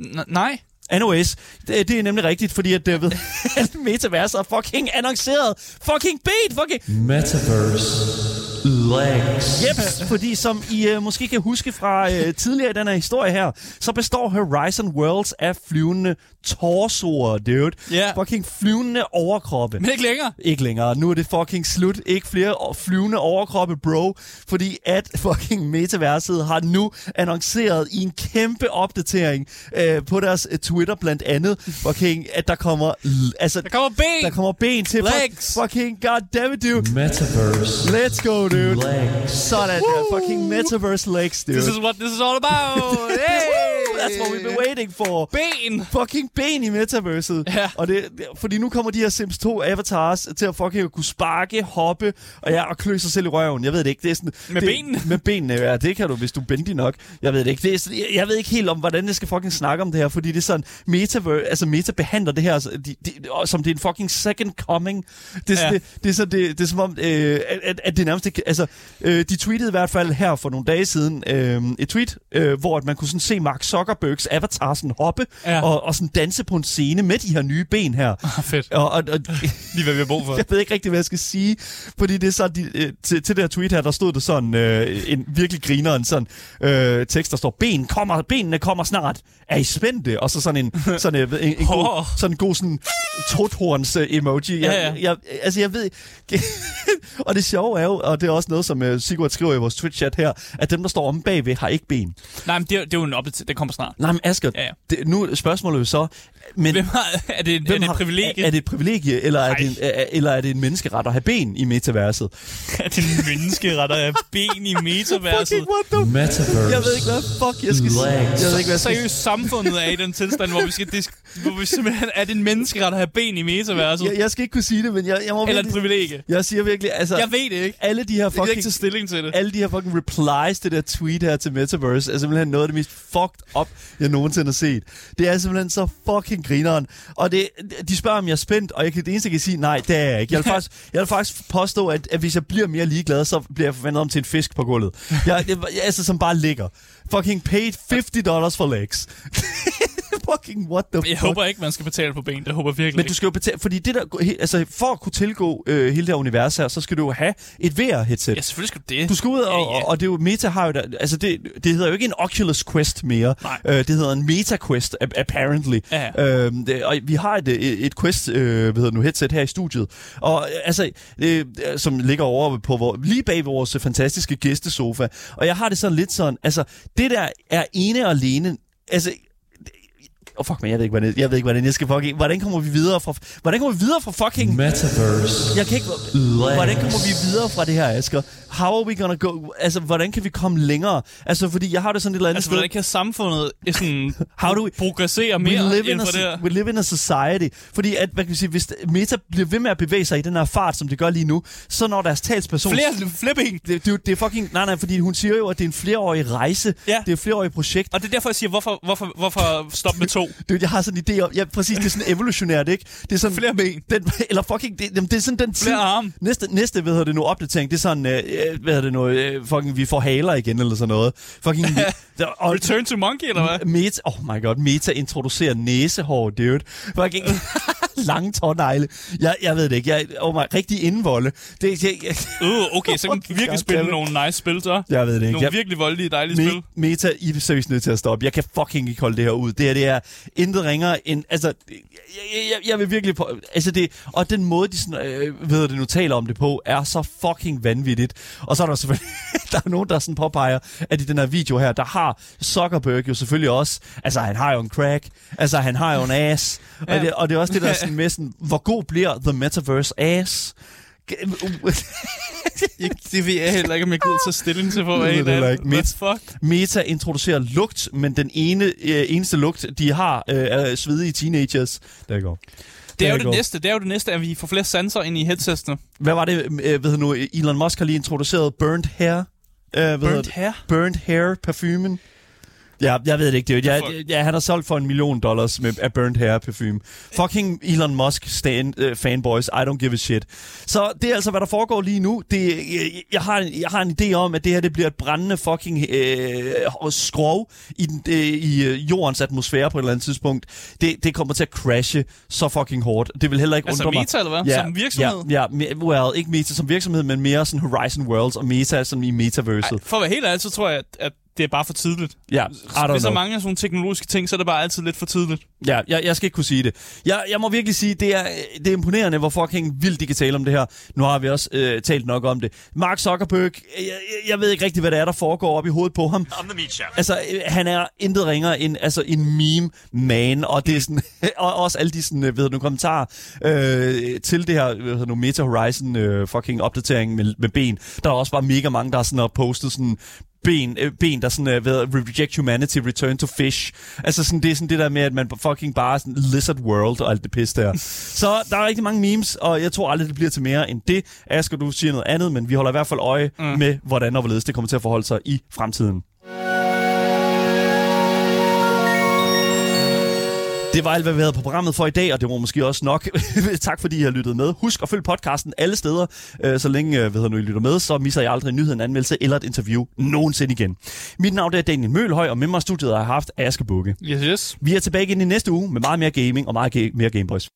N- nej. Anyways, det, det er nemlig rigtigt, fordi at, øh, ved, [laughs] at metaverse er fucking annonceret. Fucking beat! fucking... Metaverse Legs. Jeps, fordi som I uh, måske kan huske fra uh, tidligere i den her historie her, så består Horizon Worlds af flyvende torsoer, dude. Ja. Fucking flyvende overkroppe. Men ikke længere. Ikke længere. Nu er det fucking slut. Ikke flere flyvende overkroppe, bro. Fordi at [laughs] fucking metaverset har nu annonceret i en kæmpe opdatering øh, på deres øh, Twitter blandt andet, fucking, at der kommer... Altså, Der kommer ben. der kommer ben til. Legs. Fuck, fucking goddammit, dude. Metaverse. Let's go, dude. Legs. Sådan der. Fucking metaverse legs, dude. This is what this is all about. [laughs] hey! That's what we've been waiting for. Ben. Fucking ben i metaverset. Ja. Og det, fordi nu kommer de her Sims 2 avatars til at fucking kunne sparke, hoppe og, ja, og klø sig selv i røven. Jeg ved det ikke. Det er sådan, Med det, benene? Med benene, ja. Det kan du, hvis du er bendig nok. Jeg ved det ikke. Det er sådan, jeg, jeg ved ikke helt om, hvordan jeg skal fucking snakke om det her, fordi det er sådan, metaverse, altså meta behandler det her altså, de, de, som det er en fucking second coming. Det, er, Ja. det, det, er, så, det, det er som om, øh, at, at, det nærmest ikke, altså, øh, de tweetede i hvert fald her for nogle dage siden øh, et tweet, øh, hvor at man kunne sådan se Mark Zuckerbergs avatar sådan hoppe Ja. og, og sådan danse på en scene med de her nye ben her. [laughs] Ah, fedt. Og, og, og [laughs] Lige hvad vi har brug for. jeg ved ikke rigtig, hvad jeg skal sige, fordi det er sådan, de, øh, til, til det her tweet her, der stod det sådan, øh, en virkelig griner, en sådan øh, tekst, der står, ben kommer, benene kommer snart, er I spændte? Og så sådan en, [laughs] sådan en, en, en god, sådan en god sådan tothorns øh, emoji. Jeg, Ja, ja. Jeg, altså jeg ved og det sjove er jo, og det er også noget, som øh, Sigurd skriver i vores Twitch-chat her, at dem, der står om bagved, har ikke ben. Nej, men det, er- det er jo en opdatering. Det kommer snart. Nej, men Asger, Ja, ja. det, nu er spørgsmålet jo så, men Hvem har, [laughs] er det, er det et privilegie? Er, er det et privilegie, eller er, det en, er, eller er det en menneskeret at have ben i metaverset? [laughs] er det en menneskeret, der er ben i [laughs] metaverset? Fucking what the... Metaverse. Jeg ved ikke, hvad fuck jeg skal sige. Jeg ved ikke, hvad jeg skal Seriøst, samfundet er i den tilstand, hvor vi, skal disk- hvor vi simpelthen er det en menneskeret at have ben i metaverset. jeg, jeg skal ikke kunne sige det, men jeg, jeg må Eller et privilegie. Jeg siger virkelig, altså... Jeg ved det ikke. alle de her Jeg kan ikke fucking... tage stilling til det. Alle de her fucking replies til det der tweet her til Metaverse er simpelthen noget af det mest fucked up, jeg nogensinde har set. Det er simpelthen så fucking grineren. Og det, de spørger, om jeg er spændt, og jeg kan, det eneste, jeg kan sige, nej, det er jeg ikke. Jeg vil [laughs] faktisk, jeg vil faktisk påstå, at, at hvis jeg bliver mere ligeglad, så bliver jeg forventet om til en fisk på gulvet. Jeg, jeg, jeg, altså, som bare ligger. Fucking paid 50 dollars for legs. [laughs] fucking what the Jeg fuck. håber ikke, man skal betale på ben. Det håber jeg virkelig Men du skal jo betale, fordi det der, altså for at kunne tilgå øh, hele det her univers her, så skal du jo have et VR-headset. Ja, selvfølgelig skal du det. Du skal ud, og, Ja, ja, ja. ja. og det er jo, Meta har jo, der, altså det, det hedder jo ikke en Oculus Quest mere. Nej. Øh, det hedder en Meta Quest, ap- apparently. Ja. Øhm, det, og vi har et, et, et Quest, øh, hvad hedder nu, headset her i studiet. Og altså, øh, som ligger over på vor, lige bag vores fantastiske gæstesofa. Og jeg har det sådan lidt sådan, altså, det der er ene og alene, altså, Oh, fuck, men jeg ved ikke, hvordan, jeg ved ikke, hvordan jeg skal fucking... Hvordan kommer vi videre fra... Hvordan kommer vi videre fra fucking... Metaverse. Jeg kan ikke... Hvordan kommer vi videre fra det her, Asger? How are we gonna go... Altså, hvordan kan vi komme længere? Altså, fordi jeg har det sådan et eller andet Altså, sted... hvordan kan samfundet eh, sådan [laughs] How do we- progressere We mere live, inden in a, for det her? we live in a society. Fordi at, hvad kan vi sige, hvis Meta bliver ved med at bevæge sig i den her fart, som det gør lige nu, så når deres talsperson... Flere, flere ben. Det, det, det er fucking... Nej, nej, fordi hun siger jo, at det er en flereårig rejse. Ja. Det er et flereårigt projekt. Og det er derfor, jeg siger, hvorfor, hvorfor, hvorfor stop med to? Det, jeg har sådan en idé om... Ja, præcis, det er sådan evolutionært, ikke? Det er sådan... Flere ben. Den, eller fucking... Det, jamen, det er sådan den tid... Flere arme. Næste, næste hvad hedder det nu, opdatering, det er sådan... Øh, øh, hvad hedder det nu? Øh, fucking, vi får haler igen, eller sådan noget. Fucking... [laughs] der, og, Return to monkey, eller hvad? Meta, oh my god, Meta introducerer næsehår, dude. Fucking [laughs] lange tårnegle. Jeg, jeg ved det ikke. Jeg, oh my, rigtig indvolde. Det, jeg, jeg, Uh, okay, så kan [laughs] man Fucking virkelig spille nogle nice spil, så. jeg ved det ikke. Nogle Jeg, virkelig voldelige, dejlige spil. Me, Meta, I er seriøst nødt til at stoppe. Jeg kan fucking ikke holde det her ud. Det her, det er intet ringere end... Altså, jeg, jeg, jeg vil virkelig... På, altså det, og den måde, de sådan, øh, ved det nu taler om det på, er så fucking vanvittigt. Og så er der selvfølgelig... [laughs] der er nogen, der sådan påpeger, at i den her video her, der har Zuckerberg jo selvfølgelig også... Altså, han har jo en crack. Altså, han har jo en ass. Ja. Og, det, og det er også det, der er sådan med sådan... Hvor god bliver The Metaverse ass? Det ved [laughs] jeg heller ikke, om jeg gider tage stilling til, en jeg dem. What Mit- fuck? Meta introducerer lugt, men den ene, øh, eneste lugt, de har, øh, er svedige teenagers. Der går. Det er jo det går. næste. Det er jo det næste, at vi får flere sanser ind i headsetsene. Hvad var det, øh, ved nu, Elon Musk har lige introduceret burnt hair. Øh, hvad hedder Burnt hair. Burnt hair parfumen. Ja, jeg ved det ikke, det jeg, ja, han har solgt for en million dollars med af burnt hair parfume. Fucking Elon Musk stand, uh, fanboys, I don't give a shit. Så det er altså, hvad der foregår lige nu. Det, jeg, jeg, har, en- jeg har en idé om, at det her det bliver et brændende fucking øh, skrov i, den, øh, i øh, jordens atmosfære på et eller andet tidspunkt. Det, det kommer til at crashe så fucking hårdt. Det vil heller ikke Altså undre mig. Meta, eller hvad? Som virksomhed? Ja, ja well, ikke Meta som virksomhed, men mere sådan Horizon Worlds og Meta som i metaverset. For at være helt ærlig, så tror jeg, at, at det er bare for tidligt. Ja, I don't Hvis der mange af sådan nogle teknologiske ting, så er det bare altid lidt for tidligt. Ja, jeg, jeg skal ikke kunne sige det. Jeg, jeg må virkelig sige, det er, det er imponerende, hvor fucking vildt de kan tale om det her. Nu har vi også øh, talt nok om det. Mark Zuckerberg, jeg, jeg- ved ikke rigtig, hvad det er, der foregår op i hovedet på ham. I'm the meat chef. Altså, øh, han er intet ringere end altså, en meme-man, og det er sådan, [laughs] og også alle de sådan, øh, ved du, kommentarer øh, til det her hedder nu, Meta Horizon øh, fucking opdatering med, med ben. Der er også bare mega mange, der har sådan har postet sådan ben, øh, ben der sådan øh, ved reject humanity, return to fish. Altså sådan, det er sådan det der med, at man fucking bare er sådan lizard world og alt det pis der. [laughs] Så der er rigtig mange memes, og jeg tror aldrig, det bliver til mere end det. Asger, du siger noget andet, men vi holder i hvert fald øje mm. med, hvordan og hvorledes det kommer til at forholde sig i fremtiden. Det var alt, hvad vi havde på programmet for i dag, og det var måske også nok. [laughs] tak fordi I har lyttet med. Husk at følge podcasten alle steder, øh, så længe øh, hedder nu, I lytter med, så misser jeg aldrig en nyhed, en anmeldelse eller et interview nogensinde igen. Mit navn er Daniel Mølhøj, og med mig i studiet har jeg haft Aske Bukke. Yes, yes. Vi er tilbage igen i næste uge med meget mere gaming og meget ga- mere Gameboys.